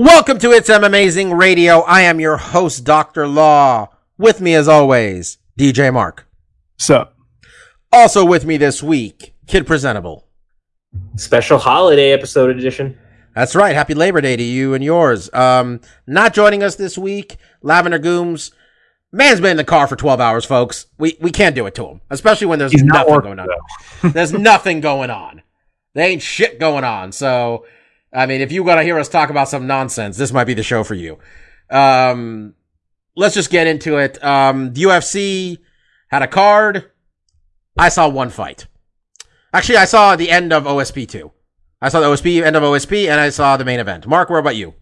Welcome to It's M Amazing Radio. I am your host, Dr. Law. With me, as always, DJ Mark. Sup? Also with me this week, Kid Presentable. Special holiday episode edition. That's right. Happy Labor Day to you and yours. Um, not joining us this week, Lavender Gooms. Man's been in the car for 12 hours, folks. We we can't do it to him, especially when there's He's nothing working, going on. there's nothing going on. There ain't shit going on. So, I mean, if you want to hear us talk about some nonsense, this might be the show for you. Um, let's just get into it. Um, the UFC had a card. I saw one fight. Actually, I saw the end of OSP 2. I saw the OSP, end of OSP, and I saw the main event. Mark, where about you?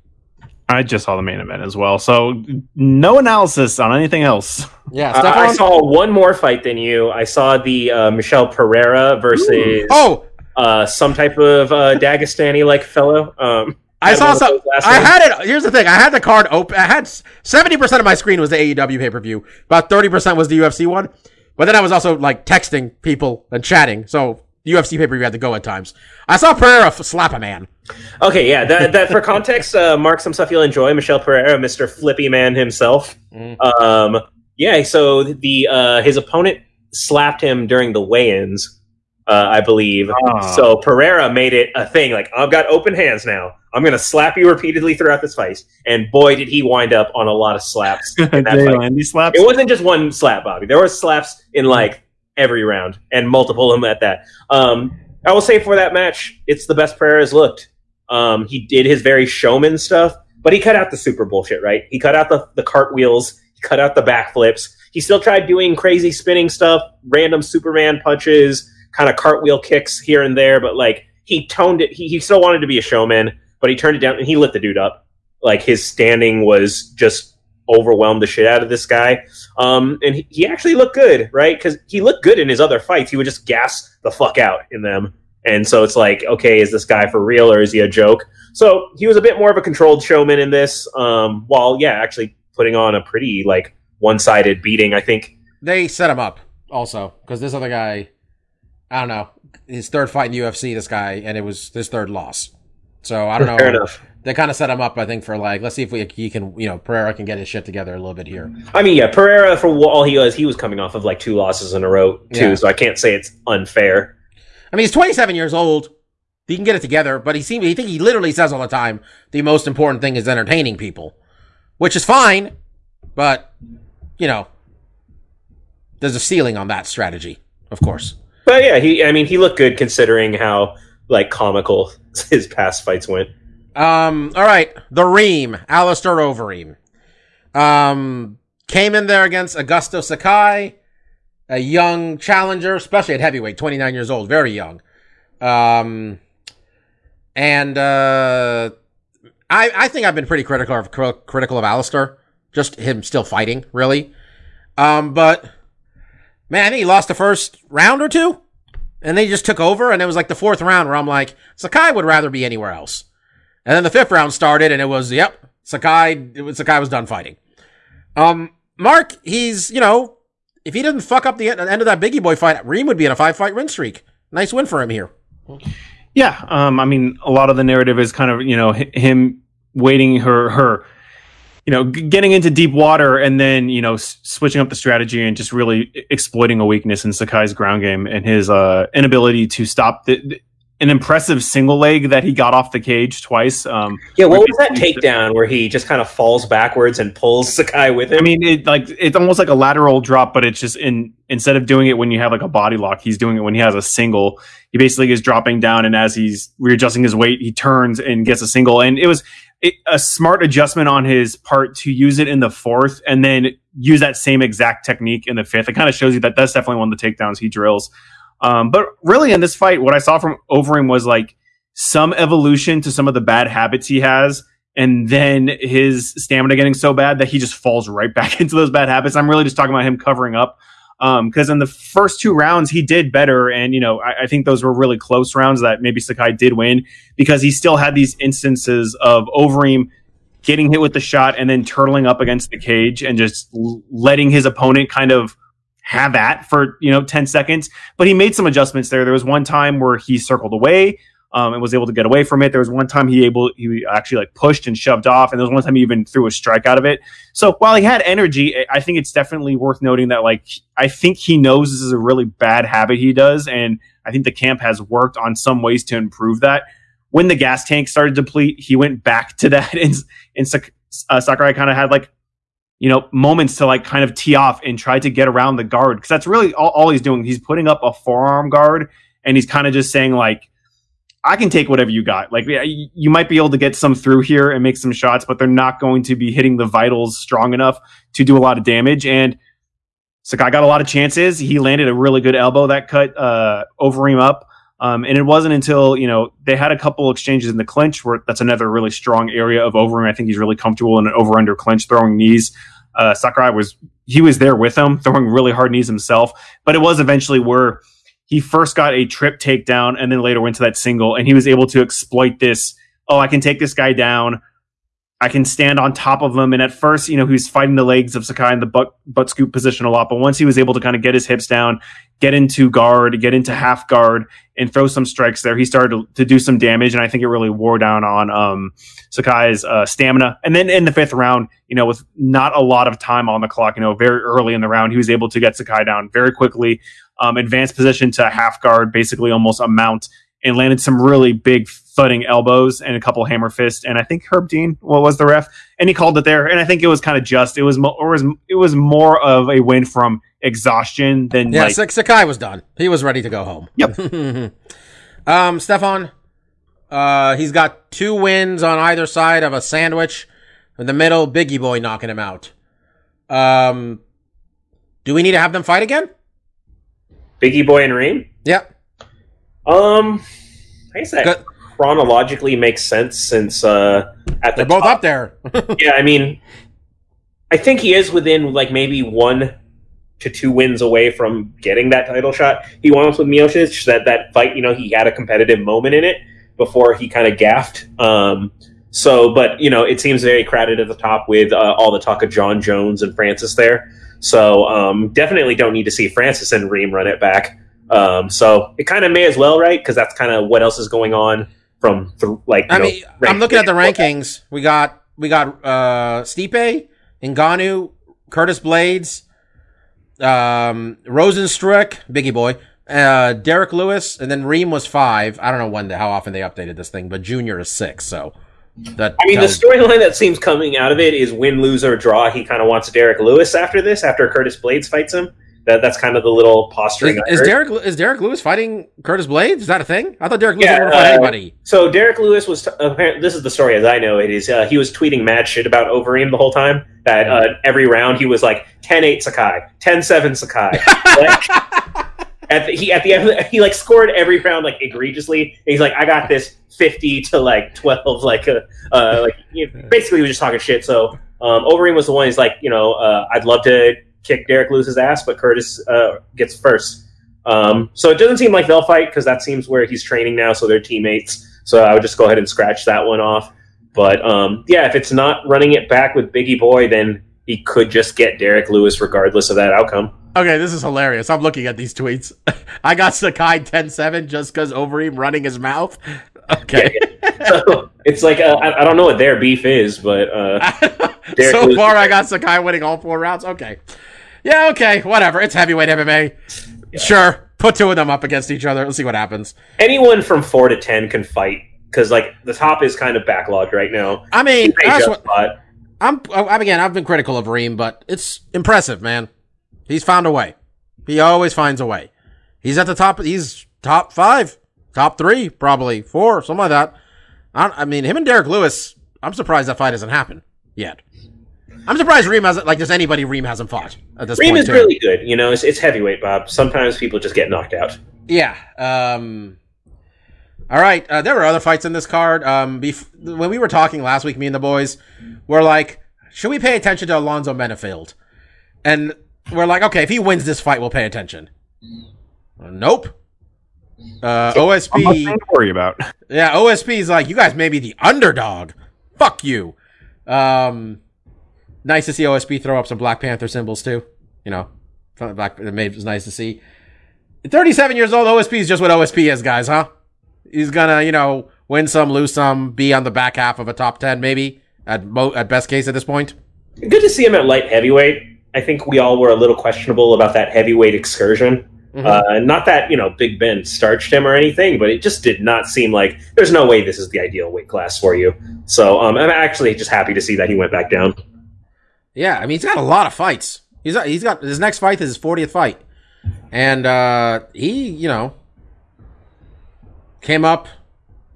I just saw the main event as well, so no analysis on anything else. Yeah, Uh, I saw one more fight than you. I saw the uh, Michel Pereira versus Oh, uh, some type of uh, Dagestani like fellow. Um, I saw some. I had it. Here's the thing. I had the card open. I had seventy percent of my screen was the AEW pay per view. About thirty percent was the UFC one. But then I was also like texting people and chatting. So the UFC pay per view had to go at times. I saw Pereira slap a man. Okay, yeah. That, that for context, uh, mark some stuff you'll enjoy. Michel Pereira, Mr. Flippy Man himself. Um, yeah. So the uh, his opponent slapped him during the weigh-ins, uh, I believe. Ah. So Pereira made it a thing. Like I've got open hands now. I'm gonna slap you repeatedly throughout this fight. And boy, did he wind up on a lot of slaps in that They fight. land slaps. It wasn't just one slap, Bobby. There were slaps in like every round and multiple of them at that. Um, I will say for that match, it's the best Pereira has looked. Um, he did his very showman stuff, but he cut out the super bullshit, right? He cut out the, the cartwheels, he cut out the backflips. He still tried doing crazy spinning stuff, random Superman punches, kind of cartwheel kicks here and there, but like he toned it. He, he still wanted to be a showman, but he turned it down and he lit the dude up. Like his standing was just overwhelmed the shit out of this guy. Um, and he, he actually looked good, right? Because he looked good in his other fights. He would just gas the fuck out in them. And so it's like, okay, is this guy for real or is he a joke? So he was a bit more of a controlled showman in this, um, while, yeah, actually putting on a pretty, like, one sided beating, I think. They set him up also because this other guy, I don't know, his third fight in the UFC. This guy, and it was his third loss. So I don't know. Fair enough. They kind of set him up, I think, for like, let's see if we he can, you know, Pereira can get his shit together a little bit here. I mean, yeah, Pereira, for all he was, he was coming off of like two losses in a row, too. Yeah. So I can't say it's unfair. I mean, he's 27 years old. He can get it together, but he seems, he think he literally says all the time, the most important thing is entertaining people, which is fine, but, you know, there's a ceiling on that strategy, of course. But yeah, he, I mean, he looked good considering how, like, comical his past fights went. Um, all right. The Reem, Alistair Overeem. Um, came in there against Augusto Sakai, a young challenger, especially at heavyweight, 29 years old, very young. Um, and, uh, I, I think I've been pretty critical of, cri- critical of Alistair. Just him still fighting, really. Um, but, man, he lost the first round or two. And they just took over, and it was like the fourth round where I'm like, Sakai would rather be anywhere else. And then the fifth round started, and it was, yep, Sakai, it was, Sakai was done fighting. Um, Mark, he's, you know, if he didn't fuck up the end, end of that Bigi Boy fight, Reem would be in a five fight win streak. Nice win for him here. Yeah, um, I mean, a lot of the narrative is kind of you know him waiting her her, you know, getting into deep water and then you know s- switching up the strategy and just really exploiting a weakness in Sakai's ground game and his uh, inability to stop the- an impressive single leg that he got off the cage twice. Um, Yeah, what was that takedown where he just kind of falls backwards and pulls Sakai with him? I mean, it like it's almost like a lateral drop, but it's just in instead of doing it when you have like a body lock, he's doing it when he has a single. He basically is dropping down, and as he's readjusting his weight, he turns and gets a single. And it was it, a smart adjustment on his part to use it in the fourth, and then use that same exact technique in the fifth. It kind of shows you that that's definitely one of the takedowns he drills. Um, but really, in this fight, what I saw from Overeem was like some evolution to some of the bad habits he has, and then his stamina getting so bad that he just falls right back into those bad habits. I'm really just talking about him covering up. Because in the first two rounds, he did better. And, you know, I, I think those were really close rounds that maybe Sakai did win because he still had these instances of Overeem getting hit with the shot and then turtling up against the cage and just letting his opponent kind of have that for you know 10 seconds but he made some adjustments there. There was one time where he circled away um, and was able to get away from it. There was one time he able he actually like pushed and shoved off and there was one time he even threw a strike out of it. So while he had energy I- think it's definitely worth noting that like i think he knows this is a really bad habit he does and i think the camp has worked on some ways to improve that. When the gas tank started to deplete he went back to that and, and uh, sakurai kind of had like you know, moments to like kind of tee off and try to get around the guard because that's really all, all he's doing. He's putting up a forearm guard and he's kind of just saying like, I can take whatever you got. Like you might be able to get some through here and make some shots, but they're not going to be hitting the vitals strong enough to do a lot of damage. And Sakai got a lot of chances. He landed a really good elbow that cut uh, Overeem up. Um, and it wasn't until you know they had a couple exchanges in the clinch where that's another really strong area of over. Overeem. I think he's really comfortable in an over under clinch throwing knees. Uh, Sakurai was he was there with him throwing really hard knees himself, but it was eventually where he first got a trip takedown and then later went to that single, and he was able to exploit this. Oh, I can take this guy down. I can stand on top of him. And at first, you know, he was fighting the legs of Sakai in the butt, butt scoop position a lot. But once he was able to kind of get his hips down, get into guard, get into half guard, and throw some strikes there, he started to, to do some damage. And I think it really wore down on um, Sakai's uh, stamina. And then in the fifth round, you know, with not a lot of time on the clock, you know, very early in the round, he was able to get Sakai down very quickly, um, advanced position to half guard, basically almost a mount, and landed some really big thudding elbows and a couple hammer fists. And I think Herb Dean, what was the ref, and he called it there. And I think it was kind of just. It was mo- or was it was more of a win from exhaustion than Yeah, like Sak- Sakai was done. He was ready to go home. Yep. um, Stefan, uh, he's got two wins on either side of a sandwich. In the middle, Bigi Boy knocking him out. Um, do we need to have them fight again? Bigi Boy and Reem. Yep. Um, I guess that Good. Chronologically makes sense since uh, at the They're both top- up there. Yeah, I mean, I think he is within like maybe one to two wins away from getting that title shot. He wants with Miocic. That that fight, you know, he had a competitive moment in it before he kind of gaffed. Um, so, but you know, it seems very crowded at the top with uh, all the talk of Jon Jones and Francis there. So, um, definitely don't need to see Francis and Reem run it back. Um, so it kind of may as well, right? Because that's kind of what else is going on from th- like. you I know, mean, I'm looking at the rankings. We got we got uh Stipe, Ngannou, Curtis Blaydes, um Rozenstruik, Bigi Boy, uh Derrick Lewis, and then Reem was five. I don't know when the, how often they updated this thing, but Junior is six. So that I mean, the storyline that seems coming out of it is win, lose, or draw. He kind of wants Derrick Lewis after this, after Curtis Blaydes fights him. That that's kind of the little posturing. is, is. Derrick is Derrick Lewis fighting Curtis Blaydes? Is that a thing? I thought Derrick Lewis Yeah, didn't want to fight uh, anybody. So Derrick Lewis was t- apparently this is the story as I know it is. Uh, he was tweeting mad shit about Overeem the whole time. That uh, every round he was like 10-8 Sakai, 10-7 Sakai. Like, at the, he at the end he like scored every round like egregiously. And he's like, I got this fifty to like twelve, like uh, uh like you know, basically he was just talking shit. So um, Overeem was the one. He's like, you know, uh, I'd love to kick Derrick Lewis's ass, but Curtis uh, gets first. Um, so it doesn't seem like they'll fight because that seems where he's training now, so they're teammates. So I would just go ahead and scratch that one off. But um, yeah, if it's not running it back with Bigi Boy, then he could just get Derrick Lewis regardless of that outcome. Okay, this is hilarious. I'm looking at these tweets. I got Sakai 10-7 just because Overeem running his mouth. Okay. So it's like uh, I, I don't know what their beef is, but uh, so Lewis- far, I got Sakai winning all four rounds. Okay. Yeah, okay, whatever. It's heavyweight MMA. Sure. Put two of them up against each other. Let's see what happens. anyone from four to ten can fight because like the top is kind of backlogged right now. I mean, that's what. I'm, oh, I'm again. I've been critical of Reem, but it's impressive, man. He's found a way. He always finds a way. He's at the top. He's top five, top three, probably four, something like that. I, I mean, him and Derrick Lewis. I'm surprised that fight hasn't happened yet. I'm surprised Reem hasn't like there's anybody Reem hasn't fought at this Reem point. is too. really good. You know, it's, it's heavyweight, Bob. Sometimes people just get knocked out. Yeah. Um All right, uh, there were other fights in this card. Um, bef- when we were talking last week, me and the boys were like, should we pay attention to Alonzo Menifield? And we're like, okay, if he wins this fight, we'll pay attention. Nope. Uh, I'm OSP, saying worry about. yeah, OSP is like, you guys may be the underdog. Fuck you. Um, nice to see OSP throw up some Black Panther symbols too. You know, Black, it was nice to see. 37 years old, OSP is just what OSP is, guys, huh? He's gonna, you know, win some, lose some, be on the back half of a top 10, maybe, at mo- at best case at this point. Good to see him at light heavyweight. I think we all were a little questionable about that heavyweight excursion. Mhm. Uh, not that you know Big Ben starched him or anything, but it just did not seem like there's no way this is the ideal weight class for you. So um, I'm actually just happy to see that he went back down. Yeah, I mean, he's got a lot of fights. He's got, he's got his next fight is his 40th fight. And uh he, you know, came up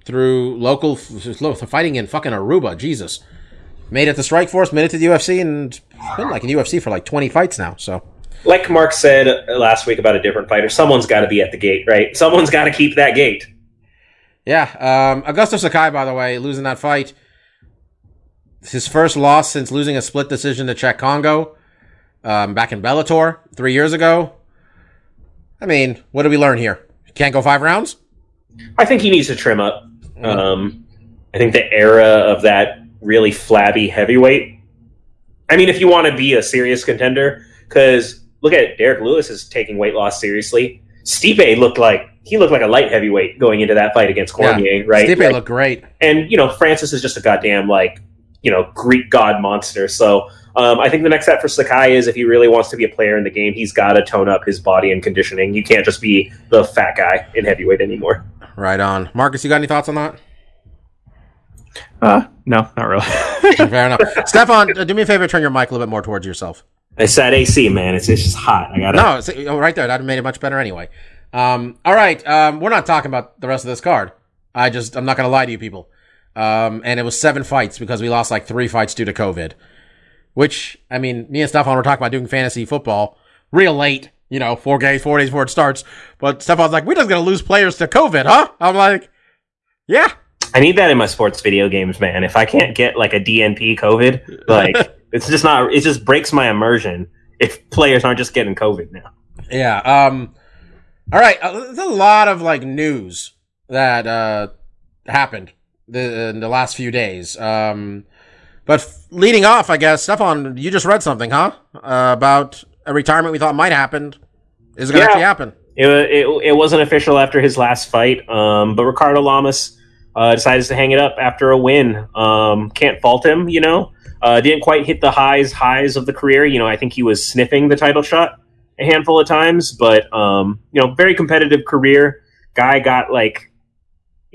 through local fighting in fucking Aruba, Jesus. Made it to Strike Force, made it to the UFC and been like in UFC for like 20 fights now, so Like Mark said uh, last week about a different fighter, someone's got to be at the gate, right? Someone's got to keep that gate. Yeah, um, Augusto Sakai, by the way, losing that fight. His first loss since losing a split decision to Cheick Kongo um, back in Bellator three years ago. I mean, what did we learn here? Can't go five rounds? I think he needs to trim up. Um, I think the era of that really flabby heavyweight. I mean, if you want to be a serious contender, because look at Derrick Lewis is taking weight loss seriously. Stipe looked like he looked like a light heavyweight going into that fight against Cormier, right? Stipe Like, looked great. and you know Francis is just a goddamn like you know Greek god monster. So um, I think the next step for Sakai is if he really wants to be a player in the game, he's got to tone up his body and conditioning. You can't just be the fat guy in heavyweight anymore. Right on. Marcus, you got any thoughts on that? Uh, no, not really. Fair enough. Stefan, uh, do me a favor, turn your mic a little bit more towards yourself. It's that AC man. It's, it's just hot. I gotta. No, it's, oh, right there. That made it much better anyway. Um, all right. Um, we're not talking about the rest of this card. I just, I'm not going to lie to you people. Um, and it was seven fights because we lost like three fights due to COVID. Which, I mean, me and Stefan were talking about doing fantasy football real late, you know, four days, four days before it starts. But Stefan's like, we're just going to lose players to COVID, huh? I'm like, yeah. I need that in my sports video games, man. If I can't get like a DNP COVID, like it's just not. It just breaks my immersion if players aren't just getting COVID now. Yeah. Um. All right. Uh, there's a lot of like news that uh happened the, in the last few days. Um. But f- leading off, I guess, Stefan, you just read something, huh? Uh, about a retirement we thought might happen. Is it gonna Yeah. actually happen? It, it, it wasn't official after his last fight, um, but Ricardo Lamas uh, decided to hang it up after a win. Um, can't fault him, you know. Uh, didn't quite hit the highs highs of the career. You know, I think he was sniffing the title shot a handful of times, but um, you know, very competitive career. Guy got like,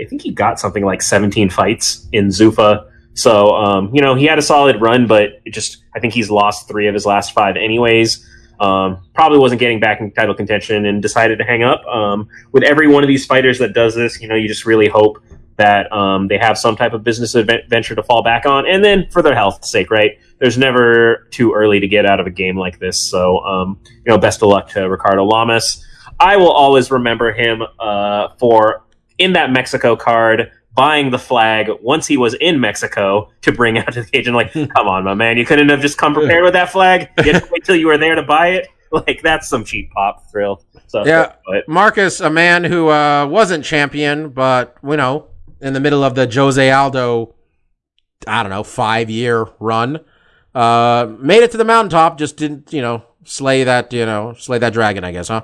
I think he got something like 17 fights in Zuffa. So um, you know, he had a solid run, but just I think he's lost three of his last five, anyways. Um, probably wasn't getting back in title contention and decided to hang up. Um, with every one of these fighters that does this, you know, you just really hope that um, they have some type of business advent- venture to fall back on, and then for their health's sake, right? There's never too early to get out of a game like this. So, um, you know, best of luck to Ricardo Lamas. I will always remember him uh, for in that Mexico card buying the flag once he was in Mexico to bring out to the cage and like, come on, my man, you couldn't have just come prepared with that flag. You had to wait till you were there to buy it. Like that's some cheap pop thrill. So Yeah. but Marcus, a man who uh, wasn't champion, but you know, in the middle of the Jose Aldo, I don't know, five year run, uh, made it to the mountaintop. Just didn't, you know, slay that, you know, slay that dragon. I guess, huh?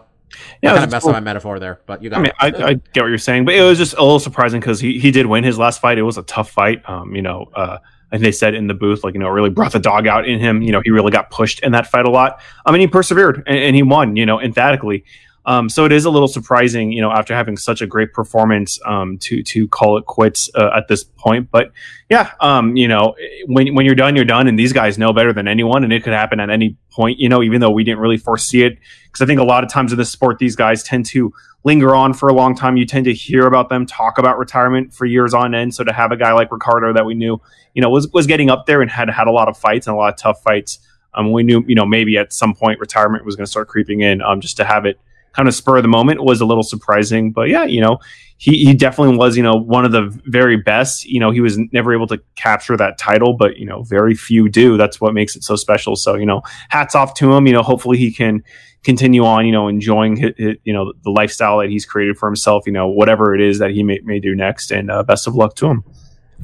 Yeah, I kind of messed cool. up my metaphor there, but you got I mean. I, I get what you're saying, but it was just a little surprising because he, he did win his last fight. It was a tough fight. Um, you know, uh, and they said in the booth, like, you know, it really brought the dog out in him. You know, he really got pushed in that fight a lot. I mean, he persevered and, and he won, you know, emphatically. Um, so it is a little surprising, you know, after having such a great performance, um, to to call it quits uh, at this point. But yeah, um, you know, when when you're done, you're done, and these guys know better than anyone, and it could happen at any point. You know, even though we didn't really foresee it, because I think a lot of times in this sport, these guys tend to linger on for a long time. You tend to hear about them talk about retirement for years on end. So to have a guy like Ricardo that we knew, you know, was was getting up there and had had a lot of fights and a lot of tough fights. Um, we knew, you know, maybe at some point retirement was going to start creeping in. Um, just to have it kind of spur of the moment was a little surprising. But yeah, you know, he, he definitely was, you know, one of the very best. You know, he was never able to capture that title, but, you know, very few do. That's what makes it so special. So, you know, hats off to him. You know, hopefully he can continue on, you know, enjoying, his, his, you know, the lifestyle that he's created for himself, you know, whatever it is that he may, may do next. And uh, best of luck to him.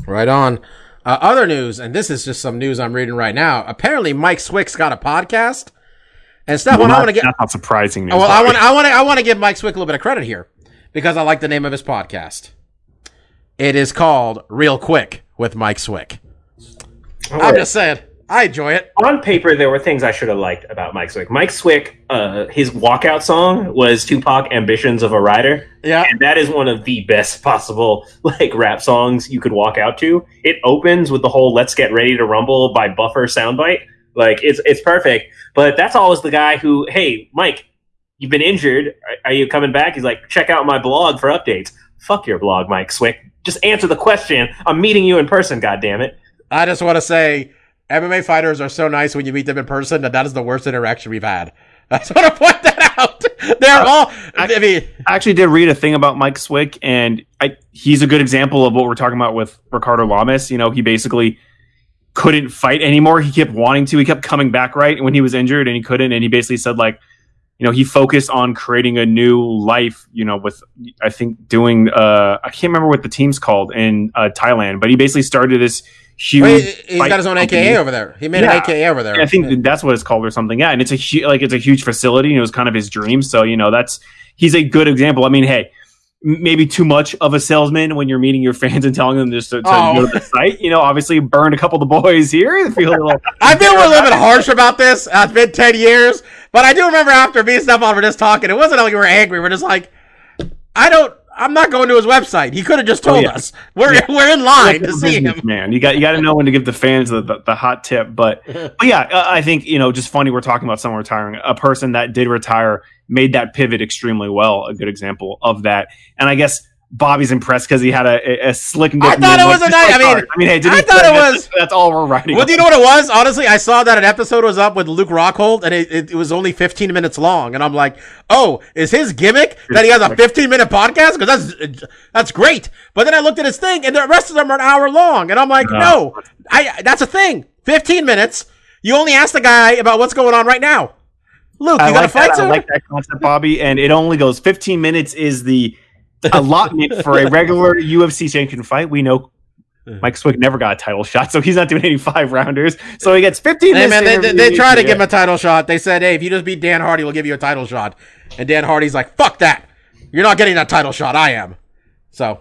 Right on. Uh, other news, and this is just some news I'm reading right now. Apparently, Mike Swick's got a podcast. And Stefan, Well, I want to get. that's not surprising. news, Oh, well, I want, I want, to, I want to give Mike Swick a little bit of credit here because I like the name of his podcast. It is called Real Quick with Mike Swick. I'm just saying, I enjoy it. on paper there were things I should have liked about Mike Swick. Mike Swick, uh, his walkout song was Tupac "Ambitions of a Rider," Yeah, and that is one of the best possible like rap songs you could walk out to. It opens with the whole "Let's Get Ready to Rumble" by Buffer soundbite. Like it's it's perfect. But that's always the guy who, hey, Mike, you've been injured. Are, are you coming back? He's like, check out my blog for updates. Fuck your blog, Mike Swick. Just answer the question. I'm meeting you in person. God damn it. I just want to say, MMA fighters are so nice when you meet them in person that that is the worst interaction we've had. I just want to point that out. They're all. I mean, I actually did read a thing about Mike Swick, and I, he's a good example of what we're talking about with Ricardo Lamas. You know, he basically couldn't fight anymore. He kept wanting to. He kept coming back right when he was injured, and he couldn't. And he basically said like, you know, he focused on creating a new life. You know, with I think doing uh, I can't remember what the team's called in uh, Thailand, but he basically started this huge. well, he, he's fight got his own company. AKA over there. He made Yeah. an AKA over there. I think that's what it's called or something. Yeah, and it's a hu- like it's a huge facility, and it was kind of his dream. So you know, that's he's a good example. I mean, hey, maybe too much of a salesman when you're meeting your fans and telling them just to, to Oh. go to the site. You know, obviously burned a couple of the boys here. I feel a little. I feel we're a little bit harsh about this. Uh, It's been 10 years. But I do remember after me and Stefan were just talking, it wasn't like we were angry. We're just like, I don't, I'm not going to his website. He could have just told Oh, yeah. us. We're, we're in line to see him. Man, you got you got to know when to give the fans the, the, the hot tip. But but yeah, uh, I think you know, just funny. We're talking about someone retiring. A person that did retire made that pivot extremely well. A good example of that. And I guess Bobby's impressed because he had a, a, a slick. I thought it was a nice- I mean, I mean, hey, I thought it that's- was- That's all we're writing. Well, do you know what it was? Honestly, I saw that an episode was up with Luke Rockhold, and it, it, it was only 15 minutes long. And I'm like, oh, is his gimmick that he has a 15 minute podcast? Because that's that's great. But then I looked at his thing, and the rest of them are an hour long, and I'm like, no, I that's a thing. 15 minutes. You only ask the guy about what's going on right now. Luke, you I got like a fight that. I like that concept, Bobby. And it only goes 15 minutes is the allotment for a regular UFC sanctioned fight. We know Mike Swick never got a title shot, so he's not doing any five rounders. So he gets 15 Hey minutes. man, they, they, they tried to you. give him a title shot. They said, "Hey, if you just beat Dan Hardy, we'll give you a title shot." And Dan Hardy's like, "Fuck that! You're not getting that title shot. I am." So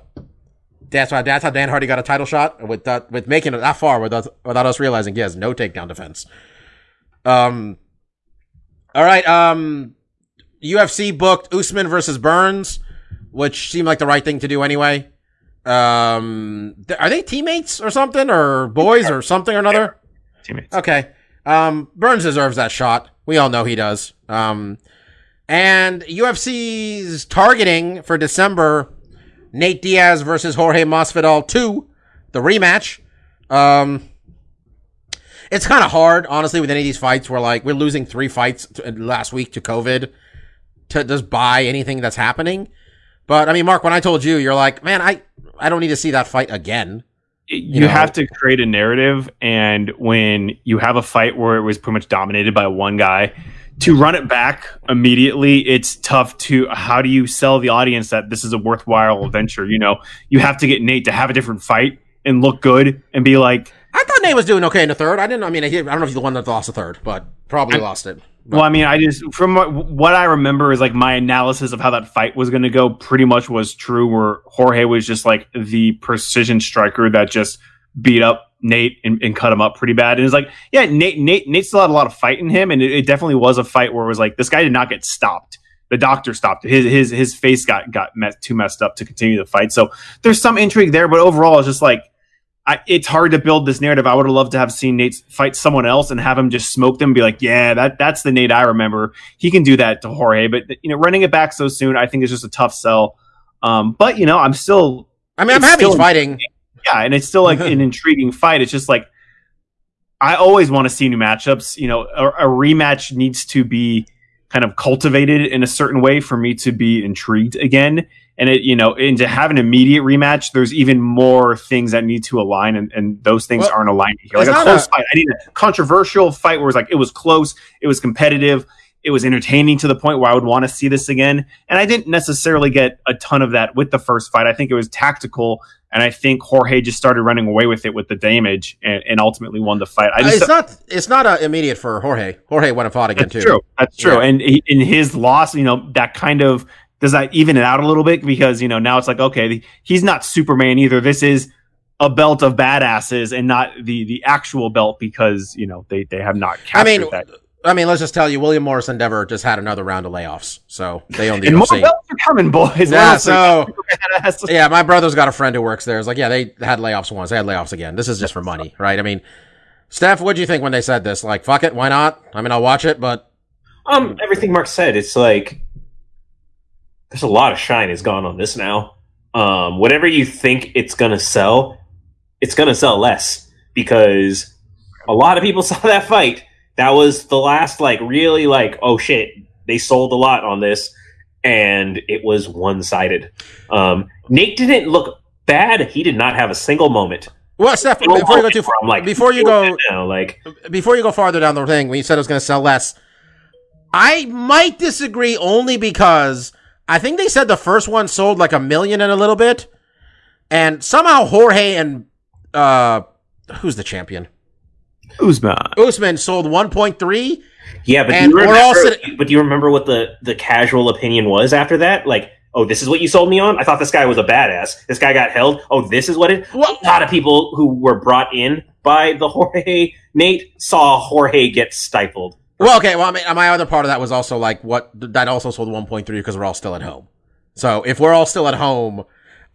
that's why that's how Dan Hardy got a title shot with that, with making it that far without without us realizing he has no takedown defense. Um. All right. Um. UFC booked Usman versus Burns, which seemed like the right thing to do anyway. Um. Are they teammates or something, or boys or something or another? Teammates. Okay. Um, Burns deserves that shot. We all know he does. Um, and UFC's targeting for December Nate Diaz versus Jorge Masvidal 2, the rematch. Um, it's kind of hard, honestly, with any of these fights where like we're losing three fights to, uh, last week to COVID to just buy anything that's happening. But I mean, Mark, when I told you, you're like, man, I, I don't need to see that fight again. you know. have to create a narrative and when you have a fight where it was pretty much dominated by one guy to run it back immediately it's tough to how do you sell the audience that this is a worthwhile venture you know you have to get nate to have a different fight and look good and be like I thought Nate was doing okay in the third. I didn't. I mean, I don't know if he's the one that lost the third, but probably lost it. well i mean i just from what, what i remember is like my analysis of how that fight was going to go pretty much was true where jorge was just like the precision striker that just beat up Nate and, and cut him up pretty bad. And it's like, yeah, Nate, Nate, Nate still had a lot of fight in him, and it, it definitely was a fight where it was like this guy did not get stopped. The doctor stopped it. His his his face got got mess, too messed up to continue the fight. So there's some intrigue there, but overall, it's just like. I, it's hard to build this narrative. I would have loved to have seen Nate fight someone else and have him just smoke them, and be like, "Yeah, that that's the Nate I remember." He can do that to Jorge, but you know, running it back so soon, I think is just a tough sell. Um, but you know, I'm still I mean, I'm happy he's fighting. yeah, and it's still like an intriguing fight. It's just like I always want to see new matchups. You know, a, a rematch needs to be kind of cultivated in a certain way for me to be intrigued again. And it, you know, and to have an immediate rematch, there's even more things that need to align, and, and those things Well, aren't aligned here. Like a close a- fight, I need a controversial fight where it's like it was close, it was competitive, it was entertaining to the point where I would want to see this again. And I didn't necessarily get a ton of that with the first fight. I think it was tactical, and I think Jorge just started running away with it with the damage, and, and ultimately won the fight. I Uh, just it's not. It's not uh, immediate for Jorge. Jorge went and fought again that's too. true. That's true. Yeah. And he, in his loss, you know, that kind of does that even it out a little bit because you know now it's like okay, he's not Superman either. This is a belt of badasses and not the the actual belt because you know they they have not I mean, that. I mean, let's just tell you, William Morris Endeavor just had another round of layoffs, so they own the And more belts are coming, boys. Yeah, so yeah, my brother's got a friend who works there. It's like, yeah, they had layoffs once, they had layoffs again. This is just for money, right? I mean, Steph, what do you think when they said this? Like, fuck it, why not? I mean, I'll watch it, but Um, everything Mark said, it's like there's a lot of shine has gone on this now. Um, whatever you think it's gonna sell, it's gonna sell less because a lot of people saw that fight. That was the last, like, really, like, oh shit, they sold a lot on this, and it was one sided. Um, Nate didn't look bad. He did not have a single moment. well, Steph, before you go too far, like, before you go, now, like, before you go farther down the thing, when you said it was going to sell less, I might disagree only because I think they said the first one sold like a million and a little bit, and somehow Jorge and uh, who's the champion? Usman. Usman sold 1.3. Yeah, but do you remember, sitting- but do you remember what the the casual opinion was after that? Like, oh, this is what you sold me on. I thought this guy was a badass. This guy got held. Oh, this is what it. Well- a lot of people who were brought in by the Jorge Nate saw Jorge get stifled. Well, okay. Well, I mean, my other part of that was also like what that also sold 1.3 because we're all still at home. So if we're all still at home,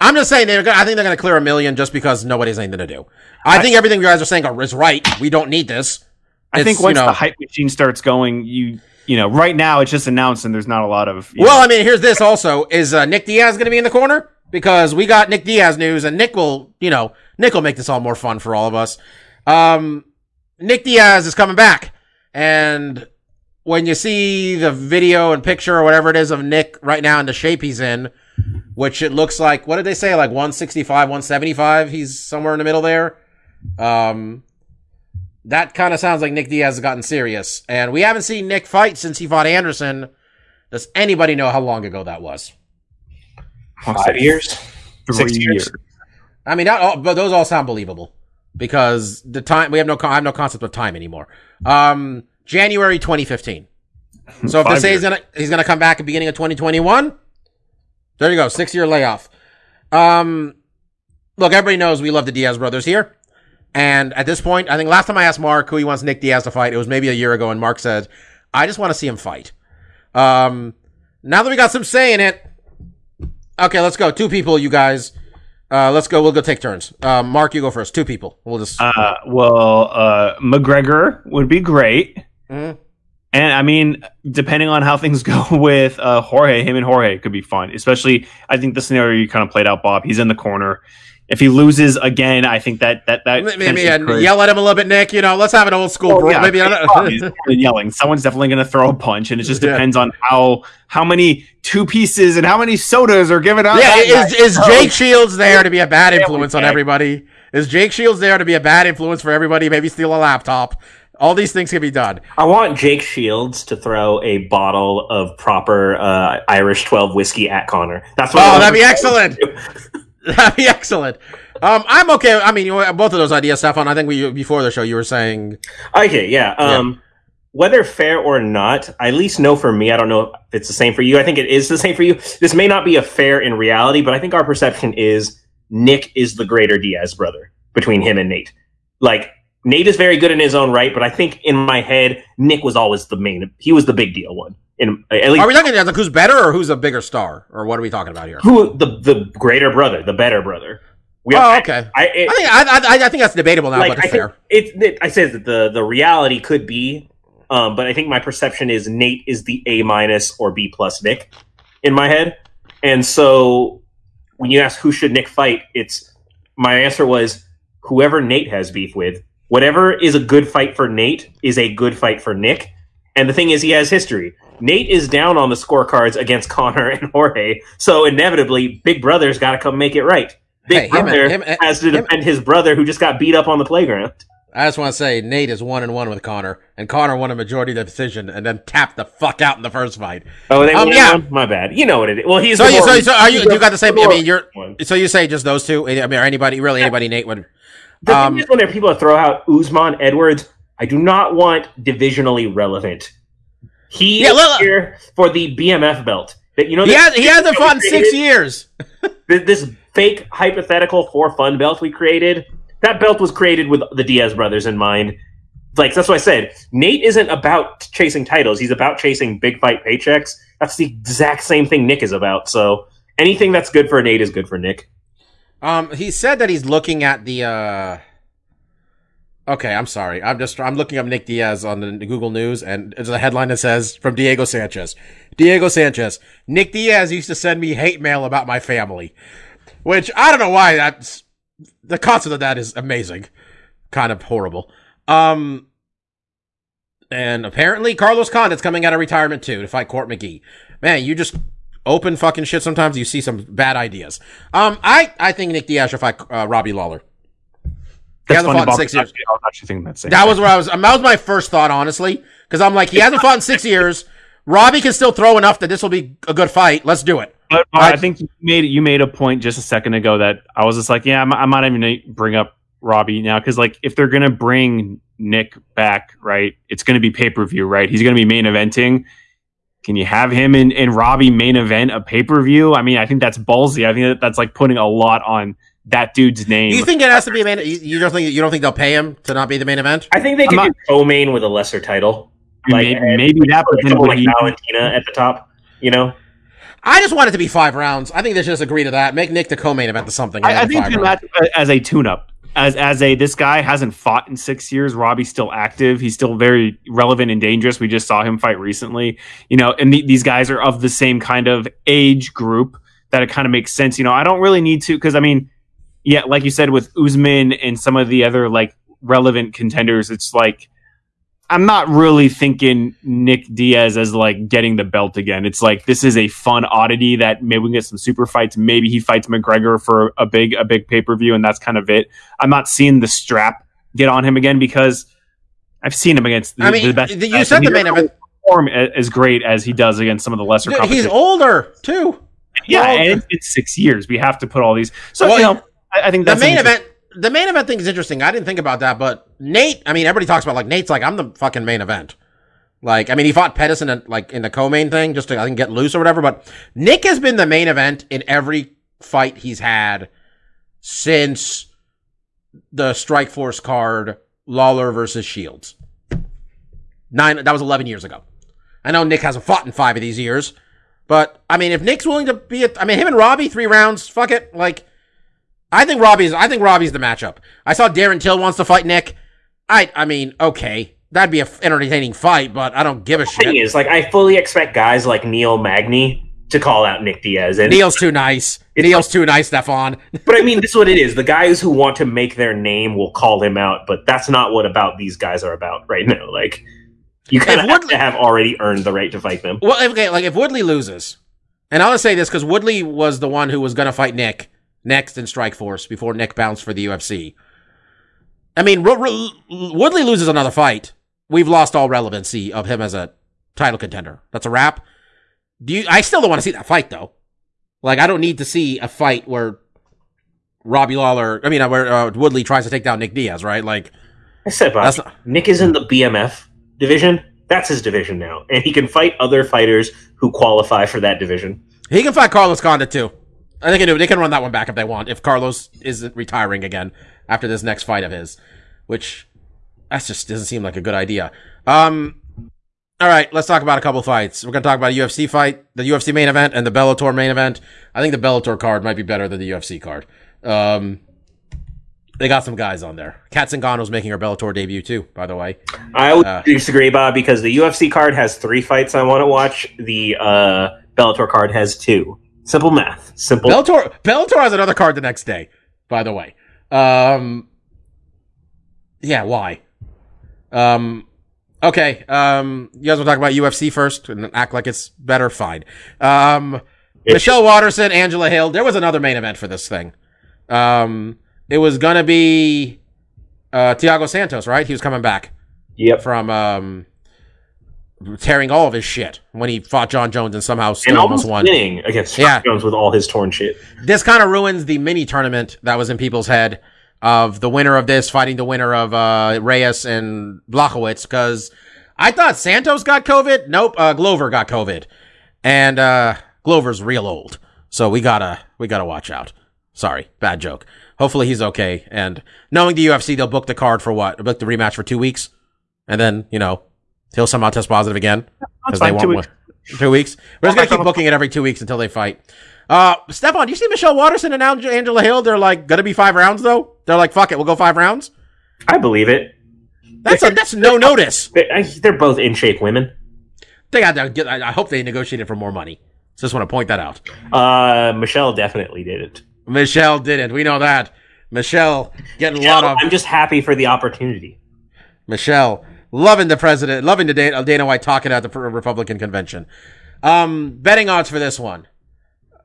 I'm just saying they're. Gonna, I think they're going to clear a million just because nobody's anything to do. I, think everything you guys are saying is right. We don't need this. I It's, think you once know- the hype machine starts going, you you know, right now it's just announced and there's not a lot of. Well, know- I mean, here's this also. Is uh, Nick Diaz going to be in the corner? Because we got Nick Diaz news, and Nick will, you know, Nick will make this all more fun for all of us. Um, Nick Diaz is coming back, and when you see the video and picture or whatever it is of Nick right now in the shape he's in, which it looks like, what did they say, like 165, 175? He's somewhere in the middle there. Um, that kind of sounds like Nick Diaz has gotten serious, and we haven't seen Nick fight since he fought Anderson. Does anybody know how long ago that was? Five years. three six years. years. I mean, that all, but those all sound believable because the time we have no, I have no concept of time anymore. Um, January 2015. So if they say he's gonna he's gonna come back at the beginning of 2021, there you go, six year layoff. Um, look, everybody knows we love the Diaz brothers here, and at this point, I think last time I asked Mark who he wants Nick Diaz to fight, it was maybe a year ago, and Mark said, "I just want to see him fight." Um, now that we got some say in it, okay, let's go. Two people, you guys. Uh, let's go. We'll go take turns. Uh, Mark, you go first. Two people. We'll just. Uh, well, uh, McGregor would be great. Mhm. And I mean, depending on how things go with uh, Jorge, him and Jorge could be fun. Especially, I think the scenario you kind of played out, Bob. He's in the corner. If he loses again, I think that that that Maybe potentially yell at him a little bit, Nick. You know, let's have an old school. Well, bro- yeah, maybe he's another. definitely yelling. Someone's definitely going to throw a punch, and it just Yeah. depends on how how many two pieces and how many sodas are given out. yeah, that is night. is So- Jake Shields there to be a bad influence on everybody? Is Jake Shields there to be a bad influence for everybody? Maybe steal a laptop. All these things can be done. I want Jake Shields to throw a bottle of proper uh, Irish 12 whiskey at Conor. That's what Oh, want that'd be him to excellent. That'd be excellent. Um, I'm okay. I mean, both of those ideas, Stefan. I think we before the show you were saying Okay, yeah. Um, Whether fair or not, I at least know for me, I don't know if it's the same for you. I think it is the same for you. This may not be a fair in reality, but I think our perception is Nick is the greater Diaz brother between him and Nate. Like, Nate is very good in his own right, but I think in my head, Nick was always the main, he was the big deal one. In, at least Are we talking like who's better or who's a bigger star or what are we talking about here? who the the greater brother, the better brother. We Oh, okay. I, it, I think I, I, I think that's debatable now, like but I it's think fair. it's it, I said that the the reality could be, um, but I think my perception is Nate is the A minus or B plus Nick in my head, and so when you ask who should Nick fight, it's my answer was whoever Nate has beef with. Whatever is a good fight for Nate is a good fight for Nick, And the thing is, he has history. Nate is down on the scorecards against Conor and Jorge, so inevitably, Big Brother's got to come make it right. Big Hey, Brother him and- has to him- defend his brother who just got beat up on the playground. I just want to say Nate is one and one with Conor, and Conor won a majority of the decision, and then tapped the fuck out in the first fight. Oh, they Um, yeah. one? My bad. You know what it is. Well, he's So you, so, so are you? You got the same? I mean, you're. one. So you say just those two? I mean, anybody really? Anybody? Nate would. The Um, thing is, when there are people that throw out Usman Edwards, I do not want divisionally relevant. He Yeah, is look- here for the BMF belt. That you know, He has. He hasn't fought in six years. This, this fake hypothetical for fun belt we created. That belt was created with the Diaz brothers in mind. Like that's what I said. Nate isn't about chasing titles. He's about chasing big fight paychecks. That's the exact same thing Nick is about. So anything that's good for Nate is good for Nick. Um, he said that he's looking at the. uh Okay, I'm sorry. I'm just I'm looking up Nick Diaz on the Google News, and there's a headline that says from Diego Sanchez. Diego Sanchez. Nick Diaz used to send me hate mail about my family, which I don't know why. That's the concept of that is amazing, kind of horrible. Um, and apparently Carlos Condit's coming out of retirement too to fight Court McGee. Man, you just open fucking shit. Sometimes you see some bad ideas. Um, I I think Nick Diaz should fight uh, Robbie Lawler. He hasn't fought in six years. actually, I was actually thinking that same. That thing. was where I was. That was my first thought, honestly, because I'm like, he hasn't fought in six years. Robbie can still throw enough that this will be a good fight. Let's do it. But uh, I- I think you made you made a point just a second ago that I was just like, yeah, I'm, I might even bring up Robbie now because like if they're gonna bring Nick back, right, it's gonna be pay per view, right? He's gonna be main eventing. Can you have him and, and Robbie main event a pay per view? I mean, I think that's ballsy. I think that that's like putting a lot on that dude's name. You think it has to be a main? You, you don't think you don't think they'll pay him to not be the main event? I think they I'm could not- do co-main with a lesser title. Like maybe, maybe that, but put then would like he, Valentina at the top. You know, I just want it to be five rounds. I think they should just agree to that. Make Nick the co-main event to something. I, I think five match uh, as a tune-up. As as a this guy hasn't fought in six years. Robbie's still active. He's still very relevant and dangerous. We just saw him fight recently. You know, and the, these guys are of the same kind of age group that it kind of makes sense. You know, I don't really need to because I mean, yeah, like you said with Usman and some of the other like relevant contenders, it's like I'm not really thinking Nick Diaz as like getting the belt again. It's like this is a fun oddity that maybe we can get some super fights. Maybe he fights McGregor for a big a big pay per view, and that's kind of it. I'm not seeing the strap get on him again because I've seen him against the, I mean, the best. you said the he main event- perform a- as great as he does against some of the lesser. Dude, he's older too. Yeah, and it's, it's six years. We have to put all these. So Well, you know, I, I think the main event the main event thing is interesting. I didn't think about that but nate i mean everybody talks about like nate's like i'm the fucking main event. Like i mean he fought pettis in a, like in the co-main thing just to i think get loose or whatever but nick has been the main event in every fight he's had since the strike force card lawler versus shields. Nine that was 11 years ago. I know nick hasn't fought in five of these years but i mean if nick's willing to be a, i mean him and robbie three rounds fuck it like I think Robbie's. I think Robbie's the matchup. I saw Darren Till wants to fight Nick. I. I mean, okay, that'd be a f- entertaining fight, but I don't give a shit. thing is, like, I fully expect guys like Neil Magny to call out Nick Diaz, and Neil's too nice. Neil's too nice, Stefan. but I mean, this is what it is. The guys who want to make their name will call him out, but that's not what about these guys are about right now. Like, you kind of have to have already earned the right to fight them. Well, okay, like if Woodley loses, and I'll just say this because Woodley was the one who was going to fight Nick next in Strike Force before Nick bounced for the UFC. I mean, Ro- Ro- Woodley loses another fight. We've lost all relevancy of him as a title contender. That's a wrap. Do you? I still don't want to see that fight though. Like, I don't need to see a fight where Robbie Lawler, I mean, uh, where uh, Woodley tries to take down Nick Diaz, right? Like, I said, Bob, not- Nick is in the BMF division. That's his division now, and he can fight other fighters who qualify for that division. He can fight Carlos Condit too. I think they can, they can run that one back if they want. If Carlos isn't retiring again after this next fight of his, which that just doesn't seem like a good idea. Um, all right, let's talk about a couple fights. We're gonna talk about a UFC fight, the UFC main event, and the Bellator main event. I think the Bellator card might be better than the UFC card. Um, they got some guys on there. Cat Zingano's making her Bellator debut too, by the way. I would Uh. disagree, Bob, because the UFC card has three fights I want to watch. The uh, Bellator card has two. Simple math. Simple. Bellator Bellator has another card the next day, by the way. Um yeah, why? Um Okay. Um, you guys want to talk about UFC first and act like it's better? Fine. Um, It- Michelle Waterson, Angela Hill. There was another main event for this thing. Um, it was gonna be uh, Thiago Santos, right? He was coming back Yep. from um, tearing all of his shit when he fought Jon Jones and somehow And still almost almost won. winning against Yeah. Jones with all his torn shit. This kind of ruins the mini tournament that was in people's head of the winner of this fighting the winner of uh, Reyes and Blachowicz because I thought Santos got COVID. Nope, uh, Glover got COVID, and uh, Glover's real old, so we gotta we gotta watch out. Sorry, bad joke. Hopefully he's okay. And knowing the UFC, they'll book the card for what? Book the rematch for two weeks, and then you know he'll somehow test positive again because they fine. Two weeks. Two weeks. We're just gonna keep booking it every two weeks until they fight. Uh, Stefan, do you see Michelle Waterson and Ang- Angela Hill? They're like gonna be five rounds though. They're like, fuck it, we'll go five rounds. I believe it. That's a, that's no notice. They're both in shape women. They got to get. I I hope they negotiated for more money. So just want to point that out. Uh, Michelle definitely did it. Michelle didn't. We know that. Michelle getting a lot of I'm just happy for the opportunity. Michelle loving the president, loving the Dana, Dana White talking at the Republican convention. Um, betting odds for this one.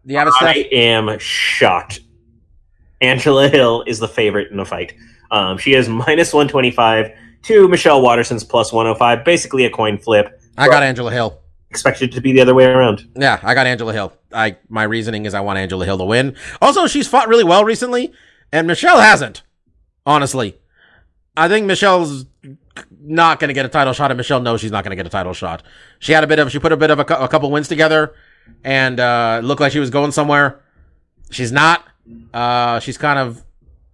Do you have? I am shocked. Angela Hill is the favorite in the fight. Um, she is minus 125 to Michelle Waterson's plus 105. Basically a coin flip. I got Angela Hill. Expected to be the other way around. Yeah, I got Angela Hill. I my reasoning is I want Angela Hill to win. Also, she's fought really well recently, and Michelle hasn't. Honestly, I think Michelle's not going to get a title shot, and Michelle knows she's not going to get a title shot. She had a bit of she put a bit of a, a couple wins together, and uh, looked like she was going somewhere. She's not. Uh, she's kind of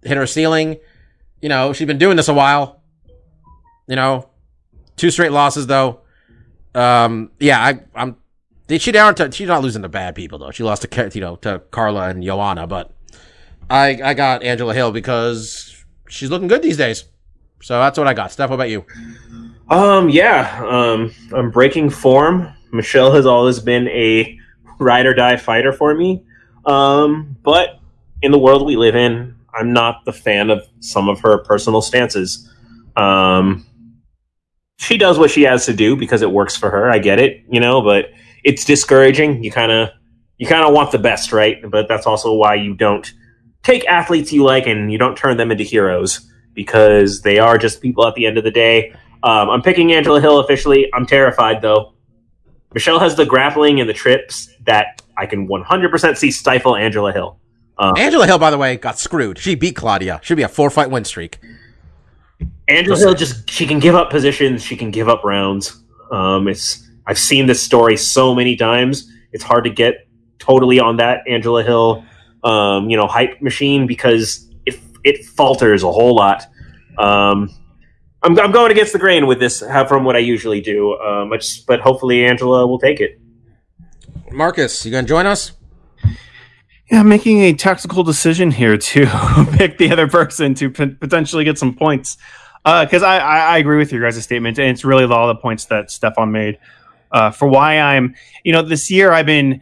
hit her ceiling. You know, she's been doing this a while. You know, two straight losses though. Um, yeah, I, I'm she down to she's not losing to bad people though. She lost to you know to Carla and Joanna, but I I got Angela Hill because she's looking good these days. So that's what I got. Steph, what about you? Um, yeah. Um, I'm breaking form. Michelle has always been a ride or die fighter for me. Um, but in the world we live in, I'm not the fan of some of her personal stances. Um, she does what she has to do because it works for her. I get it, you know, but it's discouraging. You kind of, you kind of want the best, right? But that's also why you don't take athletes you like and you don't turn them into heroes because they are just people at the end of the day. Um, I'm picking Angela Hill officially. I'm terrified though. Michelle has the grappling and the trips that I can 100% see stifle Angela Hill. Angela Hill, by the way, got screwed. She beat Claudia. Should be a four fight win streak. Angela Hill just she can give up positions, she can give up rounds. Um, it's I've seen this story so many times. It's hard to get totally on that Angela Hill, um, you know, hype machine because it it falters a whole lot. Um, I'm, I'm going against the grain with this uh, from what I usually do. Um, I just, but hopefully Angela will take it. Marcus, you gonna join us? Yeah, I'm making a tactical decision here to pick the other person to p- potentially get some points. Because I, I, I agree with your guys' statement, and it's really all the points that Stefan made uh, for why I'm, you know, this year I've been